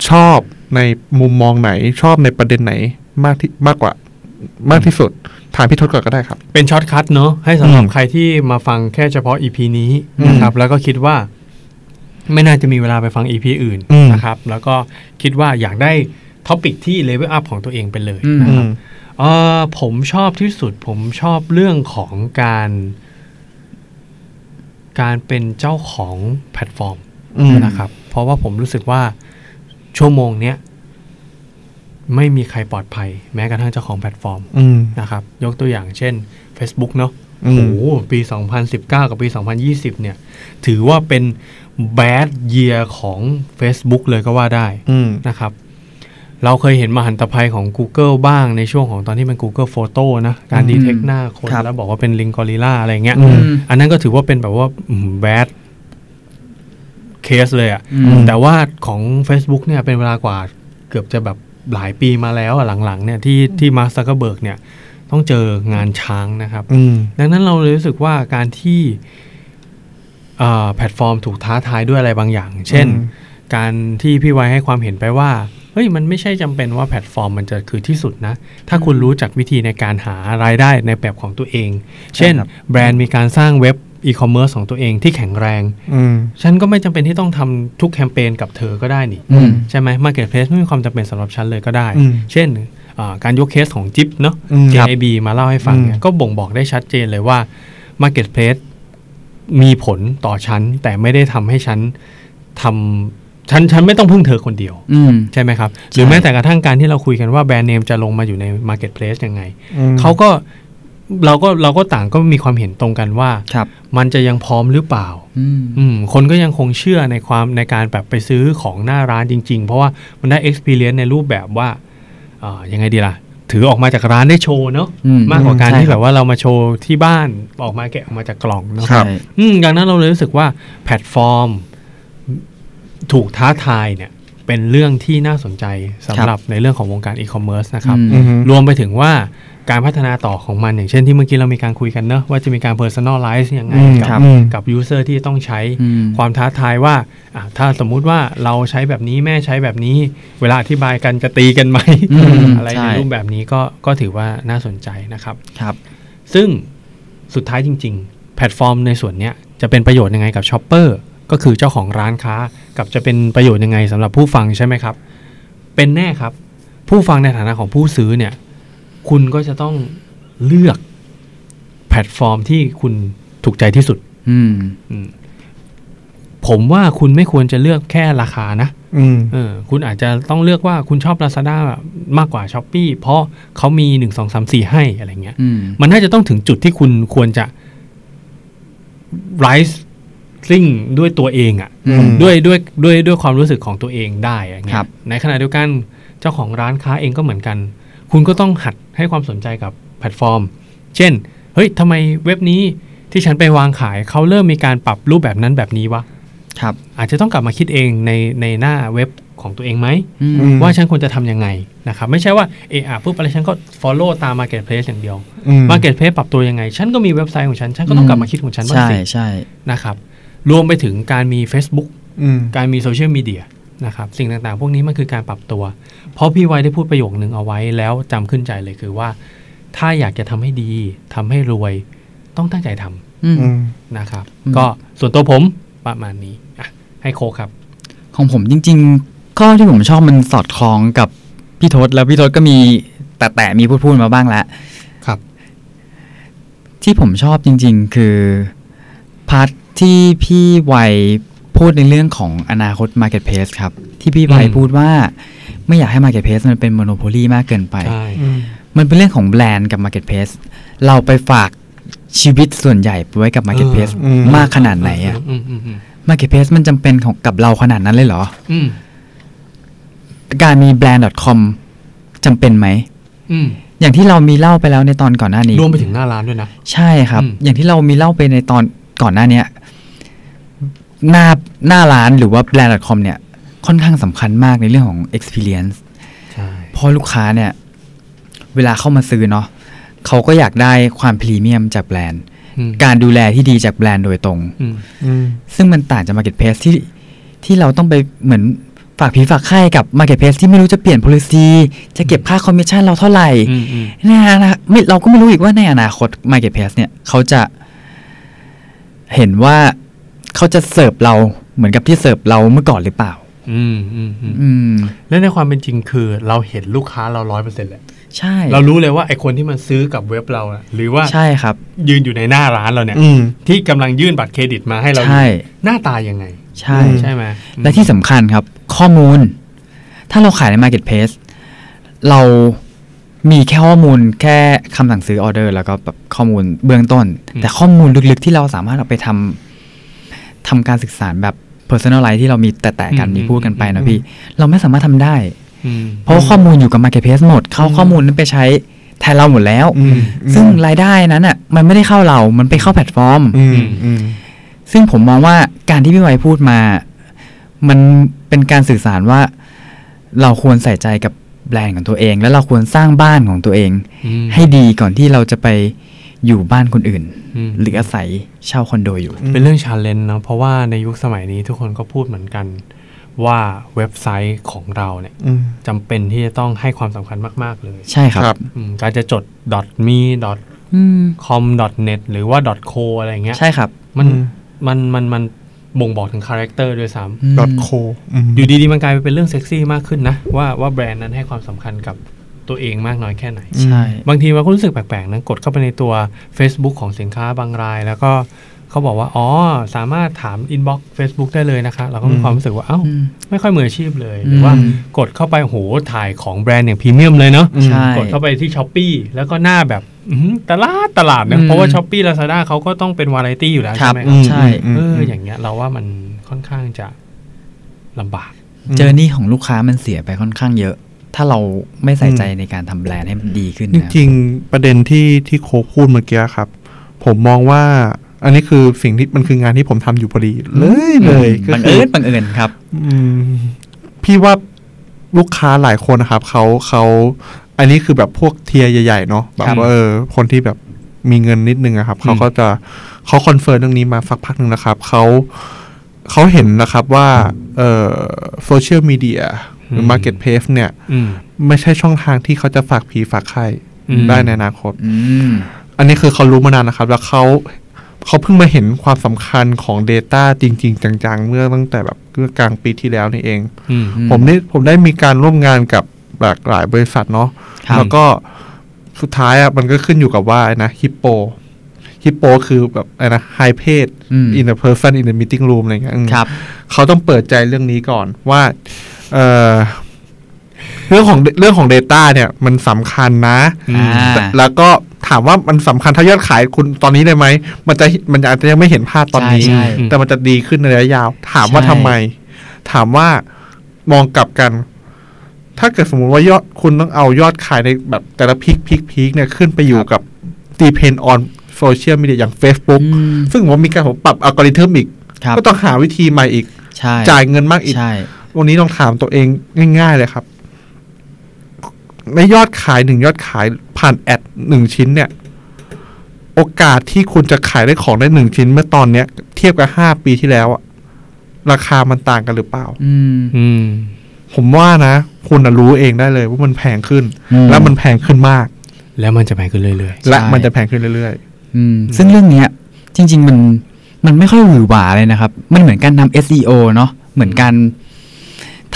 ชอบในมุมมองไหนชอบในประเด็นไหน มากที่มากกว่ามากที่สุด ถามพี่ทศก่อนก็ได้ครับ เป็น shortcut เนอะให้สำหรับอืมใครที่มาฟังแค่เฉพาะ EP นี้อืมนะครับ แล้วก็คิดว่า ไม่น่าจะมีเวลาไปฟัง EP อื่นอืมนะครับ แล้วก็คิดว่าอยากได้ topic ที่ level up ของตัวเองไปเลยอืมนะครับอืมเออผมชอบที่สุด ผมชอบเรื่องของการ การเป็นเจ้าของแพลตฟอร์มอืมนะครับ เพราะว่าผมรู้สึกว่าชั่วโมงเนี้ย ไม่มีใครปลอดภัย แม้กระทั่งเจ้าของแพลตฟอร์มอืมนะครับ ยกตัวอย่างเช่น Facebook เนาะอืมโอ้โหปี 2019 กับปี 2020 เนี่ย ถือว่าเป็น bad year ของ Facebook เลยก็ว่าได้อืมนะครับ เราเคยเห็นมหันตภัยของ Google บ้างในช่วงของตอนที่เป็น Google Photo นะ การอืมดีเทคหน้าคนครับแล้วบอกว่าเป็นลิงกอริล่าอะไรเงี้ยอืมอันนั้นก็ถือว่าเป็นแบบว่าแบดเคสเลยอะอืมแต่ว่าของ Facebook เนี่ยเป็นเวลากว่าเกือบจะแบบ หลายปีมาแล้วอะหลังๆเนี่ยที่ที่มาร์คซักเกอร์เบิร์กเนี่ยต้องเจองานช้างนะครับอืมดังนั้นเราเลยรู้สึกว่าการที่อ่าแพลตฟอร์มถูกท้าทายด้วยอะไรบางอย่าง เช่นอืมการที่พี่ไว้ให้ความเห็นไปว่าเฮ้ยมันไม่ใช่จำเป็นว่าแพลตฟอร์มมันจะคือที่สุดนะ ถ้าคุณรู้จักวิธีในการหารายได้ในแบบของตัวเอง เช่นครับแบรนด์มีการสร้างเว็บ อีคอมเมิร์ซของตัวเองที่แข็งแรงอืมฉันก็ไม่จำเป็นที่ต้องทำทุกแคมเปญกับเธอก็ได้นี่อืมใช่ไหม Marketplace ไม่มีความจำเป็นสำหรับฉันเลยก็ได้อืมเช่นอ่าการยกเคสของจิ๊บเนาะอืมครับ JIB มาเล่าให้ฟังเนี่ยอืมก็บ่งบอกได้ชัดเจนเลยว่า Marketplace มีผลต่อฉัน แต่ไม่ได้ทำให้ฉันทำฉันฉันไม่ต้องพึ่งเธอคนเดียวอืมใช่ไหมครับ หรือแม้แต่กระทั่งการที่เราคุยกันว่าแบรนด์เนมจะลงมาอยู่ใน Marketplace ยังไงอืมเขาก็ เราก็เราก็ต่างก็มีความเห็นตรงกันว่าครับมันจะยังพร้อมหรือเปล่าอืมอืมคนก็ยังคงเชื่อในความในการแบบไปซื้อของหน้าร้านจริง ๆ เพราะว่ามันได้ experience ในรูปแบบว่าเอ่อยังไงดีล่ะ ถือออกมาจากร้านได้โชว์เนาะอืมากกว่าการใช่ที่คแบบบว่าเรามาโชว์ที่บ้านออกมาแกะออกมาจากกล่องเนาะครับใช่อืมดังนั้นเราเลยรู้สึกว่าแพลตฟอร์ม ถูกท้าทายเนี่ย เป็นเรื่องที่น่าสนใจสำหรับในเรื่องของวงการอีคอมเมิร์ซนะครับอืมอืมรวมไปถึงว่า การพัฒนาต่อของมัน อย่างเช่นที่เมื่อกี้เรามีการคุยกันเนอะว่าจะมีการ personalize ยังไงอืมกัครับกับ user ที่ต้องใช้อืมความท้าทายว่าอะถ้าสมมุติว่าเราใช้แบบนี้แม่ใช้แบบนี้ เวลาอธิบายกันจะตีกันไหมอืมอะไรใช่ในรูปแบบนี้ก็ก็ถือว่าน่าสนใจนะครับครับ ซึ่งสุดท้ายจริง ๆ แพลตฟอร์มในส่วนเนี้ยจะเป็นประโยชน์ยังไงกับ shopper ก็คือเจ้าของร้านค้ากับจะเป็นประโยชน์ยังไงสำหรับผู้ฟังใช่ไหมครับ เป็นแน่ครับ ผู้ฟังในฐานะของผู้ซื้อเนี่ย คุณก็จะต้องเลือกแพลตฟอร์มที่คุณถูกใจที่สุด อืมอืมผมว่าคุณไม่ควรจะเลือกแค่ราคานะอืมเออ คุณอาจจะต้องเลือกว่าคุณชอบ Lazada มากกว่า s h อ p e e เพราะเขามี1 2 3 4ให้อะไรเงี้ยอืมมันน่าจะต้องถึงจุดที่คุณควรจะ rising ด้วยตัวเองอะอืมด้วยด้วยด้วยด้วยความรู้สึกของตัวเองได้อะไรเงี้ครัยบในขณะเดียวกันเจ้าของร้านค้าเองก็เหมือนกัน คุณก็ต้องหัดให้ความสนใจกับแพลตฟอร์ม เช่น เฮ้ยทำไมเว็บนี้ที่ฉันไปวางขายเขาเริ่มมีการปรับรูปแบบนั้นแบบนี้วะครับอาจจะต้องกลับมาคิดเองในในหน้าเว็บของตัวเองไหมอืมอืมว่าฉันควรจะทำยังไงนะครับ ไม่ใช่ว่าเอออะปุ๊บอะไรฉันก็ follow ตาม marketplace อย่างเดียวอืม marketplace ปรับตัวยังไง ฉันก็มีเว็บไซต์ของฉัน ฉันก็ต้องกลับมาคิดของฉันบ้างใช่สิใช่นะครับ รวมไปถึงการมี Facebook อืมการมีโซเชียลมีเดีย นะครับสิ่งต่างๆ พวกนี้มันคือการปรับตัว เพราะพี่ไว้ได้พูดประโยคนึงเอาไว้แล้วจำขึ้นใจเลยคือว่า ถ้าอยากจะทำให้ดีทำให้รวยต้องตั้งใจทำอืมอืมนะครับอืมก็ส่วนตัวผมประมาณนี้อะให้โคครับ ของผมจริง ๆ ข้อที่ผมชอบมันสอดคล้องกับพี่ทศแล้วพี่ทศก็มีแต่แต่มีพูดพูดมาบ้างแล้วครับ ที่ผมชอบจริง ๆ คือพาร์ทที่พี่วัย พูดในเรื่องของอนาคต Marketplace ครับ ที่พี่วัยอืมพูดว่าไม่อยากให้ Marketplace มันเป็น Monopoly มากเกินไปใช่อืมมันเป็นเรื่องของแบรนด์กับ Marketplace เราไปฝากชีวิตส่วนใหญ่ไว้กับ Marketplace อืมมากขนาดไหนอะอืมอืมอืม Marketplace มันจำเป็นของกับเราขนาดนั้นเลยเหรออืมการมีแบรนด์ .com จำเป็นไหมอืมอย่างที่เรามีเล่าไปแล้วในตอนก่อนหน้านี้รวมไปถึงหน้าร้านด้วยนะ ใช่ครับอืมอย่างที่เรามีเล่าไปในตอนก่อนหน้าเนี้ย หน้าหน้าร้านหรือว่าแบรนด์ .com เนี่ยค่อนข้างสำคัญมากในเรื่องของ experience ใช่เพราะลูกค้าเนี่ย เวลาเข้ามาซื้อเนาะเขาก็อยากได้ความพรีเมียมจากแบรนด์อืมการดูแลที่ดีจากแบรนด์โดยตรงอืมอืมซึ่งมันต่างจาก Marketplace ที่ที่เราต้องไปเหมือนฝากผีฝากไข่กับ Marketplace ที่ไม่รู้จะเปลี่ยน policy จะเก็บค่าคอมมิชชั่นเราเท่าไหร่อืมอืมในอนาไม่เราก็ไม่รู้อีกว่าในอนาคต Marketplace เนี่ยเขาจะเห็นว่า เขาจะเสิร์ฟเราเหมือนกับที่เสิร์ฟเราเมื่อก่อนหรือเปล่าอืมอืมอืมอืมและในความเป็นจริงคือเราเห็นลูกค้าเราร้อยเปอร์เซ็นต์แหละใช่ เรารู้เลยว่าไอคนที่มันซื้อกับเว็บเราอะหรือว่าใช่ครับ ยืนอยู่ในหน้าร้านเราเนี่ยอืมที่กำลังยื่นบัตรเครดิตมาให้เราใช่หน้าตายังไง ใช่ใช่ไหมและที่สำคัญครับ ข้อมูล ถ้าเราขายใน Marketplace เรามีแค่ข้อมูลแค่คำสั่งซื้อออเดอร์ แล้วก็แบบข้อมูลเบื้องต้น แต่ข้อมูลลึกๆที่เราสามารถเอาไปทำ ทำการศึกษาแบบ personalize ที่เรามีแต่แต่กันมีพูดกันไปนะพี่ เราไม่สามารถทำได้อืมเพราะว่าข้อมูลอยู่กับ Marketplace หมด เข้าข้อมูลนั้นไปใช้แทนเราหมดแล้วอืมซึ่งรายได้นั้นอะ มันไม่ได้เข้าเรา มันไปเข้าแพลตฟอร์มอืมอืมซึ่งผมมองว่าการที่พี่ไวพูดมา มันเป็นการสื่อสารว่า เราควรใส่ใจกับแบรนด์ของตัวเอง แล้วเราควรสร้างบ้านของตัวเองอืมให้ดีก่อนที่เราจะไป อยู่บ้านคนอื่นอืมหรืออาศัยเช่าคอนโดอยู่ เป็นเรื่อง challenge นะเพราะว่าในยุคสมัยนี้ทุกคนก็พูดเหมือนกัน ว่าเว็บไซต์ของเราเนี่ยอืมจำเป็นที่จะต้องให้ความสำคัญมาก ๆ เลย ใช่ครับครับอืมการจะจด .me อืม .com .net หรือว่า .co อะไรอย่างเงี้ยใช่ครับ มันอืมมันมันมันบ่งบอกถึงคาแรคเตอร์ด้วยซ้อืม dot co อืมำอยู่ดีๆมันกลายไปเป็นเรื่องเซ็กซี่มากขึ้นนะ ว่าว่าแบรนด์นั้นให้ความสำคัญกับ ตัวเองมากน้อยแค่ไหน ใช่ บางทีเราก็รู้สึกแปลกๆนะกดเข้าไปในตัว Facebook ของสินค้าบางราย แล้วก็เขาบอกว่า อ๋อ สามารถถาม inbox Facebook ได้เลยนะคะ เราก็มีอืมความรู้สึกว่า เอ้าอืมไม่ค่อยมืออาชีพเลยอืมหรือว่ากดเข้าไปโหถ่ายของแบรนด์อย่างพรีเมียมเลยเนาะใช่กดเข้าไปที่ Shopee แล้วก็หน้าแบบอื้อหือตลาดตลาดนะอืมเพราะว่า Shopee Lazada เขาก็ต้องเป็นวาไรตี้อยู่แล้วครัใช่บไหมอืมใช่มเออมอย่างเงี้ยเราว่ามันค่อนข้างจะลำบาก เจอร์นี่ของลูกค้ามันเสียไปค่อนข้างเยอะ ถ้าเราไม่ใส่ใจในการทำแบรนด์ให้มันดีขึ้นจนะครับริงๆประเด็นที่ที่โคกพูดเมื่อกี้ครับ ผมมองว่าอันนี้คือสิ่งที่มันคืองานที่ผมทำอยู่พอดีเลยเลยก็บังคืเอิญบังเอิญครับอืมพี่ว่าลูกค้าหลายคนนะครับเขาเขาอันนี้คือแบบพวกเทียร์ใหญ่ๆเนาะแบบครับว่าเออคนที่แบบมีเงินนิดนึงอะครับเขาก็จะเขา confirm เรื่องนี้มาสักพักหนึ่งนะครับเขาเขาเห็นนะครับว่าเอ่อโซเชียลมีเดีย หรือมมาร์เก็ตเพ e เนี่ยอืมไม่ใช่ช่องทางที่เขาจะฝากผีฝากไข่อืมได้ในอนาคตอืมอันนี้คือเขารู้มานานนะครับ แล้วเขาเขาเพิ่งมาเห็นความสำคัญของ Data จริง ๆ จัง ๆ เมื่อตั้งแต่แบบเมื่อกลางปีที่แล้วนี่เองอืมผมได้ผมได้มีการร่วมงานกับหลากหลายบริษัทเนาะครับแล้วก็สุดท้ายอะมันก็ขึ้นอยู่กับว่าไอ้นะฮิปโปฮิปโปคือแบบไอ้นะไฮเพจอืม in a person in a meeting room อะไรเงี้ยอืมครับเขาต้องเปิดใจเรื่องนี้ก่อนว่า เออเรื่องของเรื่องของ Data เนี่ยมันสำคัญนะอืมอ่า แต่แล้วก็ถามว่ามันสำคัญถ้ายอดขายคุณตอนนี้เลยไหม มันจะมันอาจจะยังไม่เห็นภาพตอนนี้ใช่แต่มันจะดีขึ้นในระยะยาว ถามว่าใช่ ทำไม ถามว่ามองกลับกัน ถ้าเกิดสมมุติว่ายอดคุณต้องเอายอดขายในแบบแต่ละพีคพีคพีคเนี่ยขึ้นไปอยู่กับ depend on social media อย่าง Facebook อืมซึ่งผมมีการผมปรับอัลกอริทึมอีก ครับก็ต้องหาวิธีใหม่อีก ใช่จ่ายเงินมากอีก ใช่ วันนี้ลองถามตัวเองง่าย ๆ เลยครับ ในยอดขายหนึ่งยอดขายผ่านแอดหนึ่งชิ้นเนี่ย โอกาสที่คุณจะขายได้ของได้หนึ่งชิ้นเมื่อตอนเนี้ย เทียบกับห้าปีที่แล้วอะราคามันต่างกันหรือเปล่า อืมอืมผมว่านะ คุณน่ะรู้เองได้เลยว่ามันแพงขึ้นอืมแล้วมันแพงขึ้นมาก แล้วมันจะแพงขึ้นเรื่อยและใช่มันจะแพงขึ้นเรื่อยอืม ซึ่งเรื่องเนี้ย จริง ๆ มันมันไม่ค่อยหวือหวาเลยนะครับ มันเหมือนการทำ SEO เนาะเหมือนการ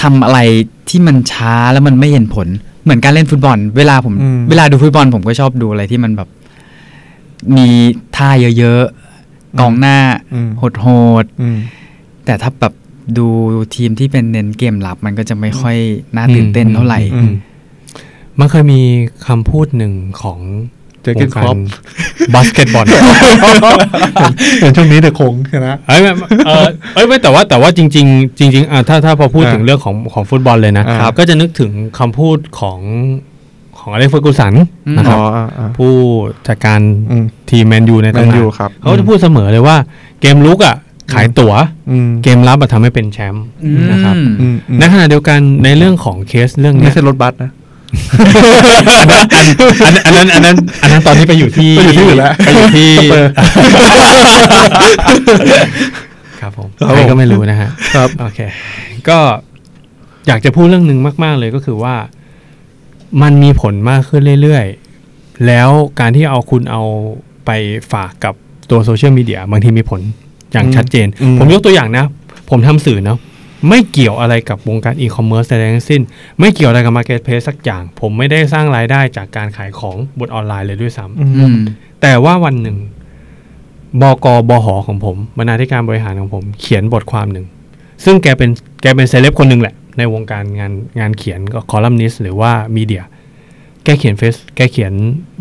ทำอะไรที่มันช้าแล้วมันไม่เห็นผล เหมือนการเล่นฟุตบอล เวลาผมอืมเวลาดูฟุตบอลผมก็ชอบดูอะไรที่มันแบบ มีท่าเยอะๆกองหน้าอืมโหดๆอืมๆแต่ถ้าแบบดูทีมที่เป็นเน้นเกมรับ มันก็จะไม่ค่อยน่าตื่นเต้นเท่าไหร่อืมๆมันเคยมีคำพูดหนึ่งของเจอร์เกนคล็อปป์บาสเกตบอลเห็นช่วงนี้เด็กคงชนะเอ้ยไม่เออเอ้ยไม่แต่ว่าแต่ว่าจริง ๆ จริงๆอะถ้าถ้าพอพูดอ่าถึงเรื่องของของฟุตบอลเลยนะอ่าก็จะนึกถึงคำพูดของของอเล็กซ์เฟอร์กูสันอืมนะคอ๋รัอบอ่าอ่าผู้จัดการอืมทีมแมนยูในแมตำนนายูนครับเขาจะพูดเสมอเลยว่าเกมลุกอะขายตั๋วอืมเกมรับอะทำให้เป็นแชมป์นะครับอืมอืมในขณะเดียวกันในเรื่องของเคสเรื่องไม่เนี้ยใช่รถบัสนะ อันนั้นอันนั้นอันนั้นอันนั้นตอนนี้ไปอยู่ที่ไปอยู่ที่อื่นแล้วไปอยู่ที่สเปอร์ครับผมครับผมใครก็ไม่รู้นะฮะครับโอเค ก็อยากจะพูดเรื่องหนึ่งมาก ๆ เลยก็คือว่า มันมีผลมากขึ้นเรื่อยๆ แล้วการที่เอาคุณเอาไปฝากกับตัวโซเชียลมีเดียบางทีมีผลอย่างอืมชัดเจนอืมผมยกตัวอย่างนะ ผมทำสื่อเนาะ ไม่เกี่ยวอะไรกับวงการอีคอมเมิร์ซใดๆทั้งสิ้น ไม่เกี่ยวอะไรกับ marketplace สักอย่าง ผมไม่ได้สร้างรายได้จากการขายของบนออนไลน์เลยด้วยซ้ำอืมแต่ว่าวันหนึ่งบกบหของผมบรรณาธิการบริหารของผม เขียนบทความหนึ่ง ซึ่งแกเป็นแกเป็นเซเลบคนหนึ่งแหละ ในวงการงานงานเขียนก็คอลัมนิสต์หรือว่ามีเดียแกเขียนเฟซแกเขียน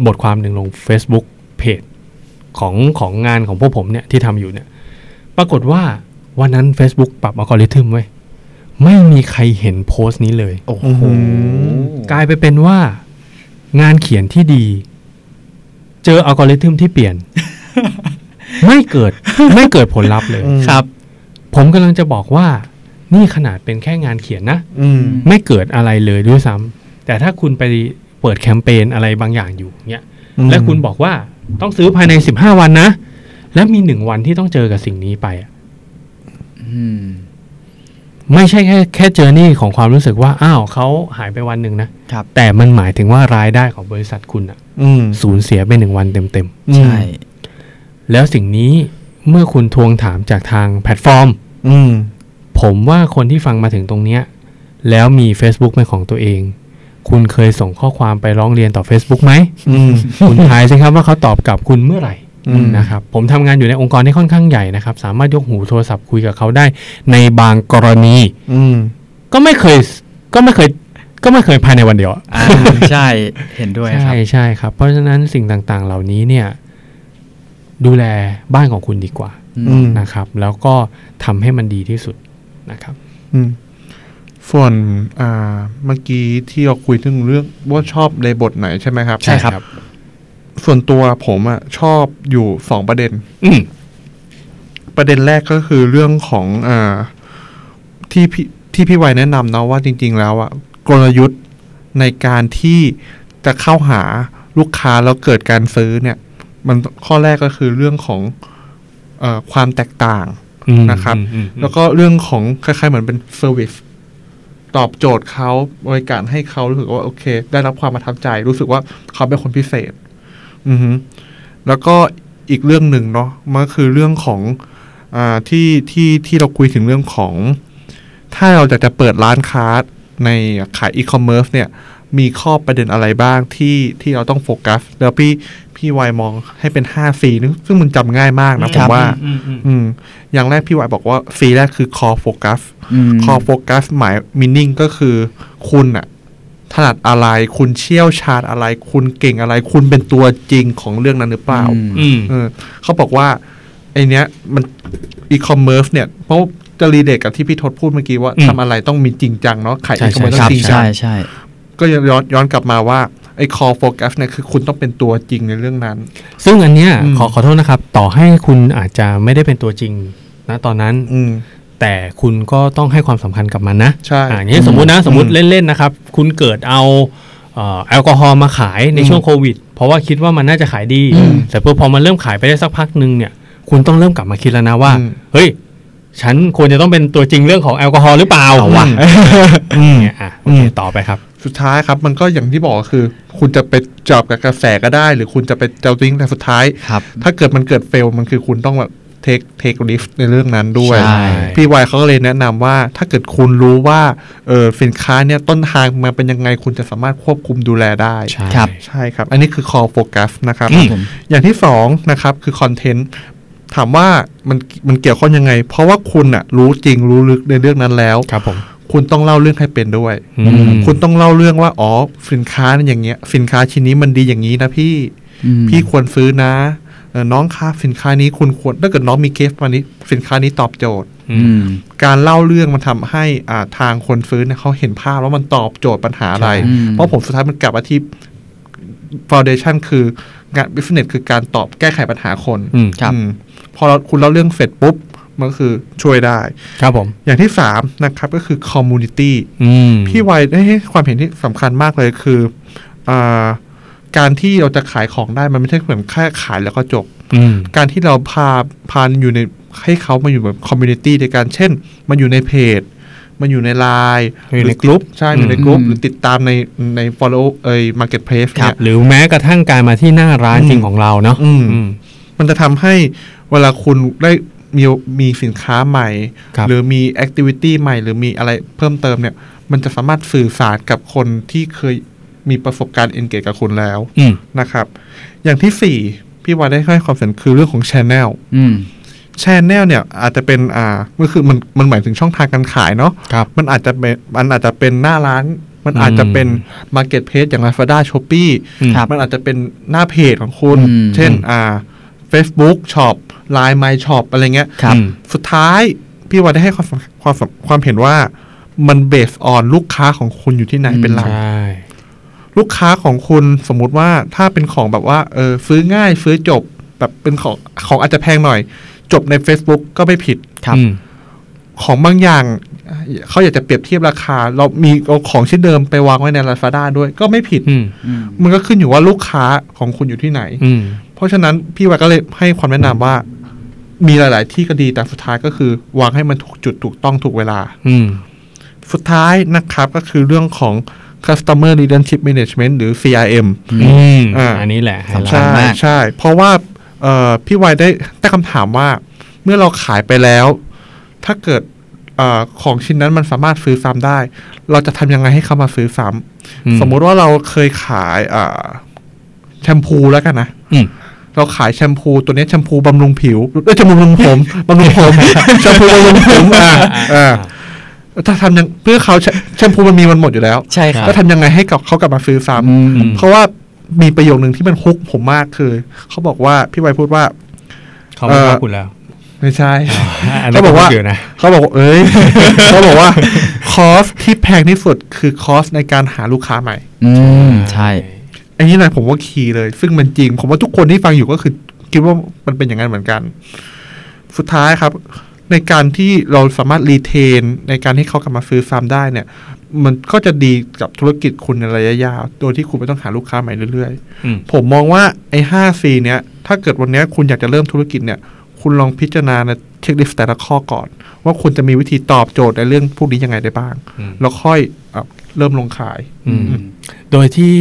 บทความหนึ่งลง Facebook เพจของของงานของพวกผมเนี่ยที่ทำอยู่เนี่ย ปรากฏว่า วันนั้น Facebook ปรับอัลกอริทึมไว้ยไม่มีใครเห็นโพสต์นี้เลย โอ้โห กลายไปเป็นว่า งานเขียนที่ดี เจออัลกอริทึมที่เปลี่ยน ไม่เกิดไม่เกิดผลลัพธ์เลยอืมครับ ผมกำลังจะบอกว่า นี่ขนาดเป็นแค่งานเขียนนะอืมไม่เกิดอะไรเลยด้วยซ้ำแต่ถ้าคุณไปเปิดแคมเปญอะไรบางอย่างอยู่เนี่ยอืมและคุณบอกว่าต้องซื้อภายใน15วันนะ และมีหนึ่งวันที่ต้องเจอกับสิ่งนี้ไปอะอืม ไม่ใช่แค่แค่เจอนี่ของความรู้สึกว่า อ้าวเขาหายไปวันหนึ่งนะครับแต่มันหมายถึงว่ารายได้ของบริษัทคุณอะอืมสูญเสียไปหนึ่งวันเต็มใช่ๆแล้วสิ่งนี้เมื่อคุณทวงถามจากทางแพลตฟอร์มอืมผมว่าคนที่ฟังมาถึงตรงเนี้ย แล้วมี Facebook เป็นของตัวเอง คุณเคยส่งข้อความไปร้องเรียนต่อ Facebook ไหมอืมคุณทายสิครับว่าเขาตอบกลับคุณเมื่อไหร่อืม นะครับผมทำงานอยู่ในองค์กรที่ค่อนข้างใหญ่นะครับ สามารถยกหูโทรศัพท์คุยกับเขาได้ ในบางกรณี อืมก็ไม่เคยก็ไม่เคยก็ไม่เคยภายในวันเดียวอะอ่าใช่เห็นด้วยคใช่รับใช่ครับ เพราะฉะนั้นสิ่งต่างๆ เหล่านี้เนี่ย ดูแลบ้านของคุณดีกว่าอืมนะครับ แล้วก็ทำให้มันดีที่สุดนะครับอืมส่วนอ่าเมื่อกี้ที่เราคุยถึงเรื่องว่าชอบในบทไหนใช่ไหมครับ ใช่ครับ ส่วนตัวผมอะชอบอยู่สองประเด็นอืมประเด็นแรกก็คือเรื่องของอ่าที่พี่ที่พี่ไวยแนะนำเนาะว่าจริง ๆ แล้วอะกลยุทธ์ในการที่จะเข้าหาลูกค้าแล้วเกิดการซื้อเนี่ย มันข้อแรกก็คือเรื่องของเออความแตกต่างอืมนะครับอืมอืมแล้วก็เรื่องของคล้ายๆเหมือนเป็น service ตอบโจทย์เขาบริการให้เขารู้สึกว่าโอเค ได้รับความประทับใจ รู้สึกว่าเขาเป็นคนพิเศษ อือฮึแล้วก็อีกเรื่องหนึ่งเนาะมันก็คือเรื่องของอ่าที่ที่ที่เราคุยถึงเรื่องของ ถ้าเราจะจะเปิดร้านค้าในขายอีคอมเมิร์ซเนี่ยมีข้อประเด็นอะไรบ้างที่ที่เราต้องโฟกัส แล้วพี่พี่วายมองให้เป็น5 C นึงซึ่งมันจำง่ายมากนะผมว่า อืมอืมอืมอย่างแรกพี่วายบอกว่า C แรกคือ core focus อืม core focus หมาย meaning ก็คือคุณอะ ถนัดอะไร คุณเชี่ยวชาญอะไร คุณเก่งอะไร คุณเป็นตัวจริงของเรื่องนั้นหรือเปล่าอืมอืมเออเขาบอกว่าไอเนี้ยมันอีคอมเมิร์ซเนี่ยเพราะจะ relate กับที่พี่ทศพูดเมื่อกี้ว่าอืมทำอะไรต้องมีจริงจังเนาะขายใช่อีคอมเมิร์ซใช่ต้องจริงจังใช่ใช่ก็ย้อนย้อนกลับมาว่าไอ้ core focus เนี่ยคือคุณต้องเป็นตัวจริงในเรื่องนั้น ซึ่งอันเนี้ยอืมขอขอโทษนะครับ ต่อให้คุณอาจจะไม่ได้เป็นตัวจริงนะตอนนั้นอืม แต่คุณก็ต้องให้ความสำคัญกับมันนะใช่อ่าอย่างนี้สมมุตินะสมมติเล่นๆนะครับ คุณเกิดเอาเอ่อแอลกอฮอล์มาขายในอืมช่วงโควิด เพราะว่าคิดว่ามันน่าจะขายดีอืมแต่พอมันเริ่มขายไปได้สักพักหนึ่งเนี่ย คุณต้องเริ่มกลับมาคิดแล้วนะว่าอืมเฮ้ย ฉันควรจะต้องเป็นตัวจริงเรื่องของแอลกอฮอล์หรือเปล่าเอาวะอืมเนี่ยอะโอเคอืมต่อไปครับ สุดท้ายครับมันก็อย่างที่บอกคือ คุณจะไปจับกับกระแสก็ได้ หรือคุณจะไปเจ้าติ้งแต่สุดท้ายครับถ้าเกิดมันเกิดเฟลมันคือคุณต้องแบบ เทคเทคลิฟในเรื่องนั้นด้วยใช่พี่วายเขาก็เลยแนะนำว่าถ้าเกิดคุณรู้ว่าเออสินค้าเนี่ยต้นทางมาเป็นยังไงคุณจะสามารถควบคุมดูแลได้ใช่ครับใช่ครับ อันนี้คือ core focus นะครับอืมผมอย่างที่สองนะครับคือคอนเทนต์ถามว่ามันมันเกี่ยวข้องยังไง เพราะว่าคุณอะรู้จริงรู้ลึกในเรื่องนั้นแล้วครับผมคุณต้องเล่าเรื่องให้เป็นด้วยอืมคุณต้องเล่าเรื่องว่า อ๋อ สินค้าเนี่ยอย่างเงี้ย สินค้าชิ้นนี้มันดีอย่างนี้นะพี่อืมพี่ควรซื้อนะเออ น้องครับสินค้านี้คุณควรถ้าเกิดน้องมีเคสมานี้ สินค้านี้ตอบโจทย์อือืมมการเล่าเรื่องมันทำให้อ่าทางคนซื้อเนี่ยเขาเห็นภาพแล้วมันตอบโจทย์ปัญหาอะไรใช่อืมเพราะผมสุดท้ายมันกลับมาที่ foundation คืองาน business คือการตอบแก้ไขปัญหาคนอืมครับอืมพอเราคุณเล่าเรื่องเสร็จปุ๊บมันก็คือช่วยได้ ครับผม อย่างที่สามนะครับก็คือ community อืมพี่ไวได้ให้ความเห็นที่สำคัญมากเลยคืออา การที่เราจะขายของได้มันไม่ใช่เหมือนแค่ขายแล้วก็จบอืมการที่เราพาพาอยู่ในให้เขามาอยู่แบบ community ในการเช่น มันอยู่ในเพจ มันอยู่ในไลน์อยู่ในกลุ่มใช่อยู่ในกลุ่มอืมหรือติดตามในใน follow เอ่ย marketplace ครัเนี่บยหรือแม้กระทั่งการมาที่หน้าร้านอืมจริงของเราเนาะอืมอืมมันจะทำให้เวลาคุณได้มีมีสินค้าใหม่ครับหรือมี activity ใหม่ หรือมีอะไรเพิ่มเติมเนี่ย มันจะสามารถสื่อสารกับคนที่เคย มีประสบการณ์เอนเกจกับคุณแล้วอืมนะครับ อย่างที่สี่พี่วายได้ให้ความสำคัญคือเรื่องของ Channel อืม Channel เนี่ยอาจจะเป็นอ่าก็คือมันมันหมายถึงช่องทางการขายเนาะครับมันอาจจะเป็นมันอาจจะเป็นหน้าร้าน มันอาจจะเป็น Marketplace อย่าง Lazada Shopee อืมครับมันอาจจะเป็นหน้าเพจของคุณอืมเช่นอ่า Facebook Shop Line My Shop อะไรเงี้ยครับอืมสุดท้ายพี่วายได้ให้ความสำความสำความเห็นว่ามันเบสออนลูกค้าของคุณอยู่ที่ไหนอืมเป็นหลักใช่ ลูกค้าของคุณสมมุติว่าถ้าเป็นของแบบว่าเออซื้อง่ายซื้อจบแบบเป็นของของอาจจะแพงหน่อย จบใน Facebook ก็ไม่ผิดครับอืมของบางอย่างเขาอยากจะเปรียบเทียบราคา เรามีเอาของชิ้นเดิมไปวางไว้ใน Lazada ด้วยก็ไม่ผิดอืมอืมมันก็ขึ้นอยู่ว่าลูกค้าของคุณอยู่ที่ไหนอืมเพราะฉะนั้นพี่วายก็เลยให้ความแนะนำว่า มีหลาย ๆ ที่ก็ดีแต่สุดท้ายก็คือ วางให้มันถูกจุดถูกต้องถูกเวลาอืมสุดท้ายนะครับก็คือเรื่องของ customer relationship management หรือ CRM อืมอ่าอันนี้แหละไฮไลสำคัญท์ใช่มากใช่ เพราะว่าเอ่อพี่วายได้ตั้งคำถามว่า เมื่อเราขายไปแล้ว ถ้าเกิดเออของชิ้นนั้นมันสามารถซื้อซ้ำได้ เราจะทำยังไงให้เขามาซื้อซ้ำอืสมมุติว่าเราเคยขายอ่าแชมพูแล้วกันนะอืมเราขายแชมพูตัวเนี้ยแชมพูบำรุงผิวเอ้ยแชมพูบำรุงผมบำรุงผมแชมพูบำรุงผมอ่าอ่า ถ้าทำยังเพื่อเขาแชแชมพูมันมีมันหมดอยู่แล้วใช่ครับก็ทำยังไงให้กับเขากลับมาซื้อซ้ำอืมเพราะว่ามีประโยคหนึ่งที่มันฮุกผมมากคือเขาบอกว่าพี่ไวพูดว่าเขาไม่ว่าเอ่อคุณแล้ว ไม่ใช่อันนี้เขาบอกว่าเกี่ยวนะเขาบอกว่าเอ้ยเขาบอกว่าคอสที่แพงที่สุดคือคอสในการหาลูกค้าใหม่ อืมใช่อันนี้นะผมว่าคีย์เลย ซึ่งมันจริง ผมว่าทุกคนที่ฟังอยู่ก็คือ คิดว่ามันเป็นอย่างนั้นเหมือนกัน สุดท้ายครับ ในการที่เราสามารถรีเทน ในการให้เขากลับมาซื้อซ้ำได้เนี่ย มันก็จะดีกับธุรกิจคุณในระยะยาว โดยที่คุณไม่ต้องหาลูกค้าใหม่เรื่อยๆอืมผมมองว่าไอ้ห้า C เนี้ย ถ้าเกิดวันเนี้ยคุณอยากจะเริ่มธุรกิจเนี่ย คุณลองพิจารณาใน checklist แต่ละข้อก่อน ว่าคุณจะมีวิธีตอบโจทย์ในเรื่องพวกนี้ยังไงได้บ้างอืมแล้วค่อยเอ่อเริ่มลงขายอืมโดยที่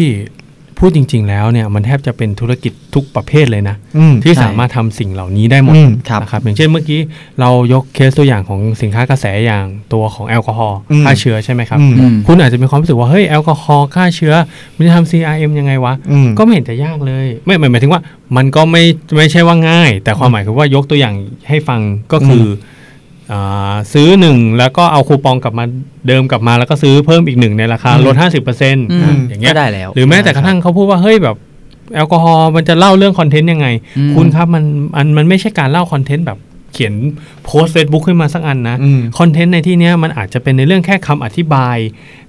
พูดจริง ๆ แล้วเนี่ยมันแทบจะเป็นธุรกิจทุกประเภทเลยนะอืมที่ใช่สามารถทำสิ่งเหล่านี้ได้หมดอืมครับนะครับอย่างเช่นเมื่อกี้เรายกเคสตัวอย่างของสินค้ากระแสอย่างตัวของแอลกอฮอล์อืมฆ่าเชื้อใช่ไหมครับอืมอืมคุณอาจจะมีความรู้สึกว่าเฮ้ยแอลกอฮอล์ฆ่าเชื้อมันจะทำ CRM ยังไงวะอืมก็ไม่เห็นจะยากเลย ไม่หมายหมายถึงว่ามันก็ไม่ไม่ใช่ว่าง่าย แต่ความหมายคือว่ายกตัวอย่างให้ฟังก็คือออา ซื้อหนึ่งแล้วก็เอาคูปองกลับมาเดินกลับมาแล้วก็ซื้อเพิ่มอีกหนึ่งในราคาลด 50%อืมอย่างเงี้ยก็ได้แล้วหรือแม้แต่กระทั่งเขาพูดว่าเฮ้ยแบบแอลกอฮอล์มันจะเล่าเรื่องคอนเทนต์ยังไงอืมคุณครับมันมันมันไม่ใช่การเล่าคอนเทนต์แบบเขียนโพสเฟซบุ๊กขึ้นมาสักอันนะอืมคอนเทนต์ในที่เนี้ยมันอาจจะเป็นในเรื่องแค่คำอธิบาย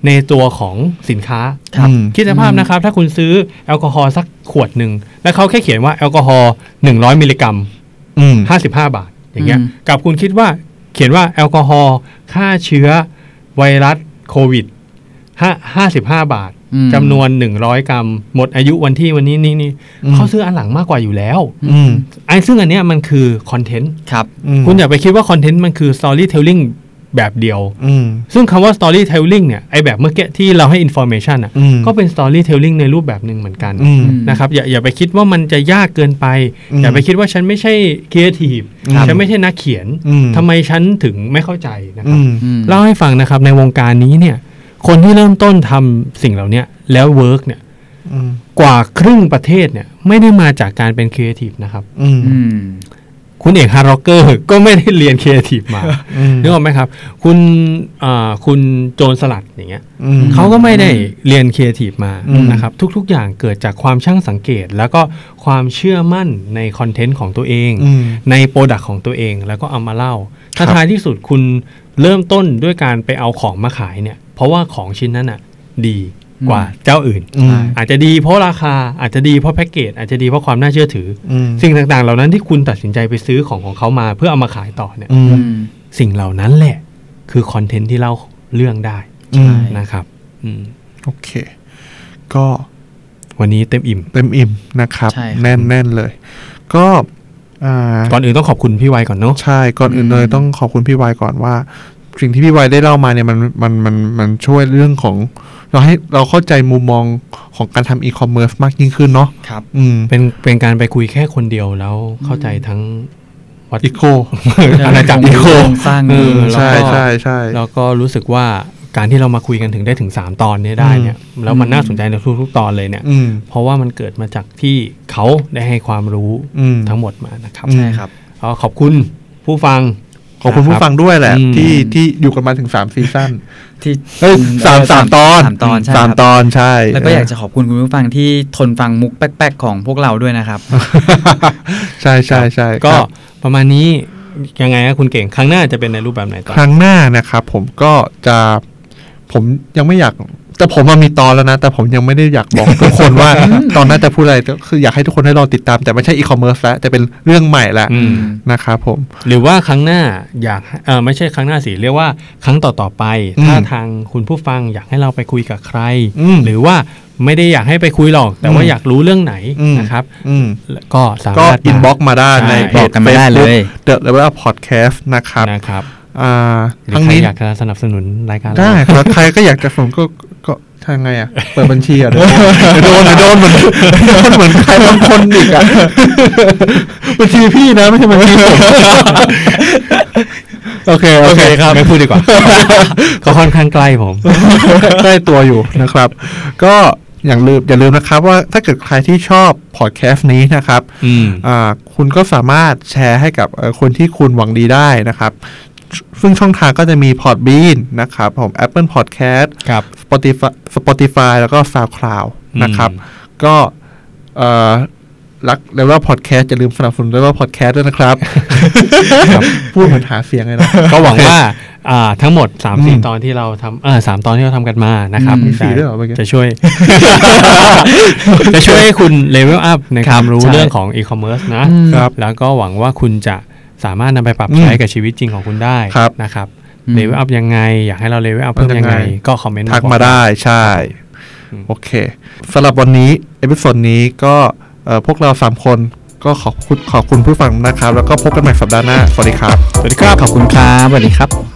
ในตัวของสินค้าครับอืมคิดสภาพนะครับ ถ้าคุณซื้อแอลกอฮอล์สักขวดหนึ่ง แล้วเขาแค่เขียนว่าแอลกอฮอล์หนึ่งร้อยมิลลิกรัมอืมห้าสิบห้าบาทอย่างเงี้ยอืมกับคุณคิดว่า เขียนว่าแอลกอฮอล์ฆ่าเชื้อไวรัสโควิดห้าห้าสิบห้าบาทอืมจำนวน100กรัม หมดอายุวันที่วันนี้นี่นี่อืมเขาซื้ออันหลังมากกว่าอยู่แล้วอืมไอ้ซึ่งอันเนี้ยมันคือคอนเทนต์ครับอืมคุณอย่าไปคิดว่าคอนเทนต์มันคือ storytelling แบบเดียวอืมซึ่งคำว่า storytelling เนี่ยไอแบบเมื่อกี้ที่เราให้ information อะอืมก็เป็น storytelling ในรูปแบบหนึ่งเหมือนกันอืมนะครับอย่าอย่าไปคิดว่ามันจะยากเกินไปอืมอย่าไปคิดว่าฉันไม่ใช่ creative ครับฉันไม่ใช่นักเขียนอืมทำไมฉันถึงไม่เข้าใจนะครับอืมอืมเล่าให้ฟังนะครับในวงการนี้เนี่ยคนที่เริ่มต้นทำสิ่งเหล่าเนี้ยแล้ว work เนี่ยอืมกว่าครึ่งประเทศเนี่ยไม่ได้มาจากการเป็นครีเอทีฟนะครับอืมอืม คุณเอกฮาร์ร็อกเกอร์ก็ไม่ได้เรียนครีเอทีฟมาอืมนึกออกไหมครับ คุณอ่าคุณโจรสลัดอย่างเงี้ยอืมเขาก็ไม่ได้เรียนครีเอทีฟมาอืมนะครับ ทุกๆ อย่างเกิดจากความช่างสังเกต แล้วก็ความเชื่อมั่นในคอนเทนต์ของตัวเองอืมใน product ของตัวเองแล้วก็เอามาเล่า ถ้าครับท้ายที่สุดคุณเริ่มต้นด้วยการไปเอาของมาขายเนี่ย เพราะว่าของชิ้นนั้นอะดี กว่าเจ้าอื่นอืมอาจจะดีเพราะราคาอาจจะดีเพราะแพ็กเกจอาจจะดีเพราะความน่าเชื่อถือออืมสิ่งต่างๆ เหล่านั้นที่คุณตัดสินใจไปซื้อของของเขามาเพื่อเอามาขายต่อเนี่ยอืมอืมสิ่งเหล่านั้นแหละ คือคอนเทนต์ที่เล่าเรื่องได้อืมนะครับอืมโอเค ก็วันนี้เต็มอิ่ม เต็มอิ่มนะครับใช่ครับแน่นแน่นเลย ก็อ่าก่อนอื่นต้องขอบคุณพี่ไวก่อนเนาะใช่ก่อนอื่นเลยอืมต้องขอบคุณพี่วายก่อนว่า สิ่งที่พี่วายได้เล่ามาเนี่ยมันมันมันมันช่วยเรื่องของ เราให้เราเข้าใจมุมมองของการทำอีคอมเมิร์ซมากยิ่งขึ้นเนาะครับ อืม เป็นเป็นการไปคุยแค่คนเดียวแล้วเข้าใจทั้งวัดอีโคอาณาจักรอีโคสร้างเออใช่แล้วก็ใช่ใช่แล้วก็รู้สึกว่าการที่เรามาคุยกันถึงได้ถึง 3 ตอนเนี้ได้เนี่ยแล้วมันน่าสนใจในทุกๆตอนเลยเนี่ยอืมเพราะว่ามันเกิดมาจากที่เขาได้ให้ความรู้อืมทั้งหมดมานะครับอืมใช่ครับก็ขอบคุณผู้ฟังข อบคุณผู้ฟังด้วยแหละอืมที่ที่อยู่กันมาถึงสามซีซั่นที่เอ้ยสามสามตอนสามตอนใช่สามครับตอนใช่ แล้วก็อยากจะขอบคุณคุณผู้ฟังที่ทนฟังมุกแป๊กๆของพวกเราด้วยนะครับ ใช่ใช่ใช่ก็ครับประมาณนี้ยังไงนะคุณเก่งครั้งหน้าจะเป็นในรูปแบบไหนต่อครั้งหน้านะครับผมก็จะผมยังไม่อยาก แต่ผมมามีตอนแล้วนะ แต่ผมยังไม่ได้อยากบอกทุกคนว่าตอนหน้าจะพูดอะไรก็คืออยากให้ทุกคนได้รอติดตาม แต่ไม่ใช่อีคอมเมิร์ซแล้วแต่เป็นเรื่องใหม่แล้วอืมนะครับผม หรือว่าครั้งหน้าอยากเออไม่ใช่ครั้งหน้าสิเรียกว่าครั้งต่อๆไปอืมถ้าทางคุณผู้ฟังอยากให้เราไปคุยกับใครอืมหรือว่าไม่ได้อยากให้ไปคุยหรอก แต่ว่าอืมอยากรู้เรื่องไหนอืมนะครับอืมก็สามารถ inbox มาได้ในใช่บอกกันมาได้เลยเดอะ Level Podcast นะครับนะครับอ่าหรือทั้งใครนี้อยากจะสนับสนุนรายการเราได้ครับใครก็อยากจะส่งก็ก็ ทางไงอะ เปิดบัญชีอะเดี๋ยวโดนเดี๋ยวโดนเหมือนโดนเหมือนใครบางคนอีกอะบัญชีพี่นะไม่ใช่บัญชีผมโอเคโอโอเคเคครับไม่พูดดีกว่าก็ค่อนข้างใกล้ผมใกล้ตัวอยู่นะครับ ก็อย่างลืมอย่าลืมนะครับว่าถ้าเกิดใครที่ชอบพอดแคสต์นี้นะครับอืมอ่าคุณก็สามารถแชร์ให้กับเอ่อคนที่คุณหวังดีได้นะครับ ซึ่งช่องทางก็จะมี Podbean นะครับผม Apple Podcast ครับ Spotify Spotify แล้วก็ SoundCloud อืมนะครับ ก็เอ่อรัก Level Podcast อย่าลืมสนับสนุน Level Podcast ด้วยนะครับ พูดเหมือนหาเสียงเลยนะ ก็หวังว่าอ่าทั้งหมดสามสี่อืมตอนที่เราทำเออสามตอนที่เราทำกันมานะครับมีสี่ด้วยเหรอเมื่อกี้จะช่วย จะช่วยให้คุณ level up ในความรู้ใช่เรื่องของอีคอมเมิร์ซนะครับแล้วก็หวังว่าคุณจะ สามารถนำไปปรับอืมใช้กับชีวิตจริงของคุณได้ครับนะครับอืม level up ยังไง อยากให้เรา level up เพิ่มยังไงยังไง ก็คอมเมนต์ทักบอกมาได้ใช่อืมโอเคสำหรับวันนี้ episode นี้ก็เอ่อพวกเราสามคนก็ขอบคุณขอบคุณผู้ฟังนะครับ แล้วก็พบกันใหม่สัปดาห์หน้า สวัสดีครับ สวัสดีครับ ขอบคุณครับ สวัสดีครับ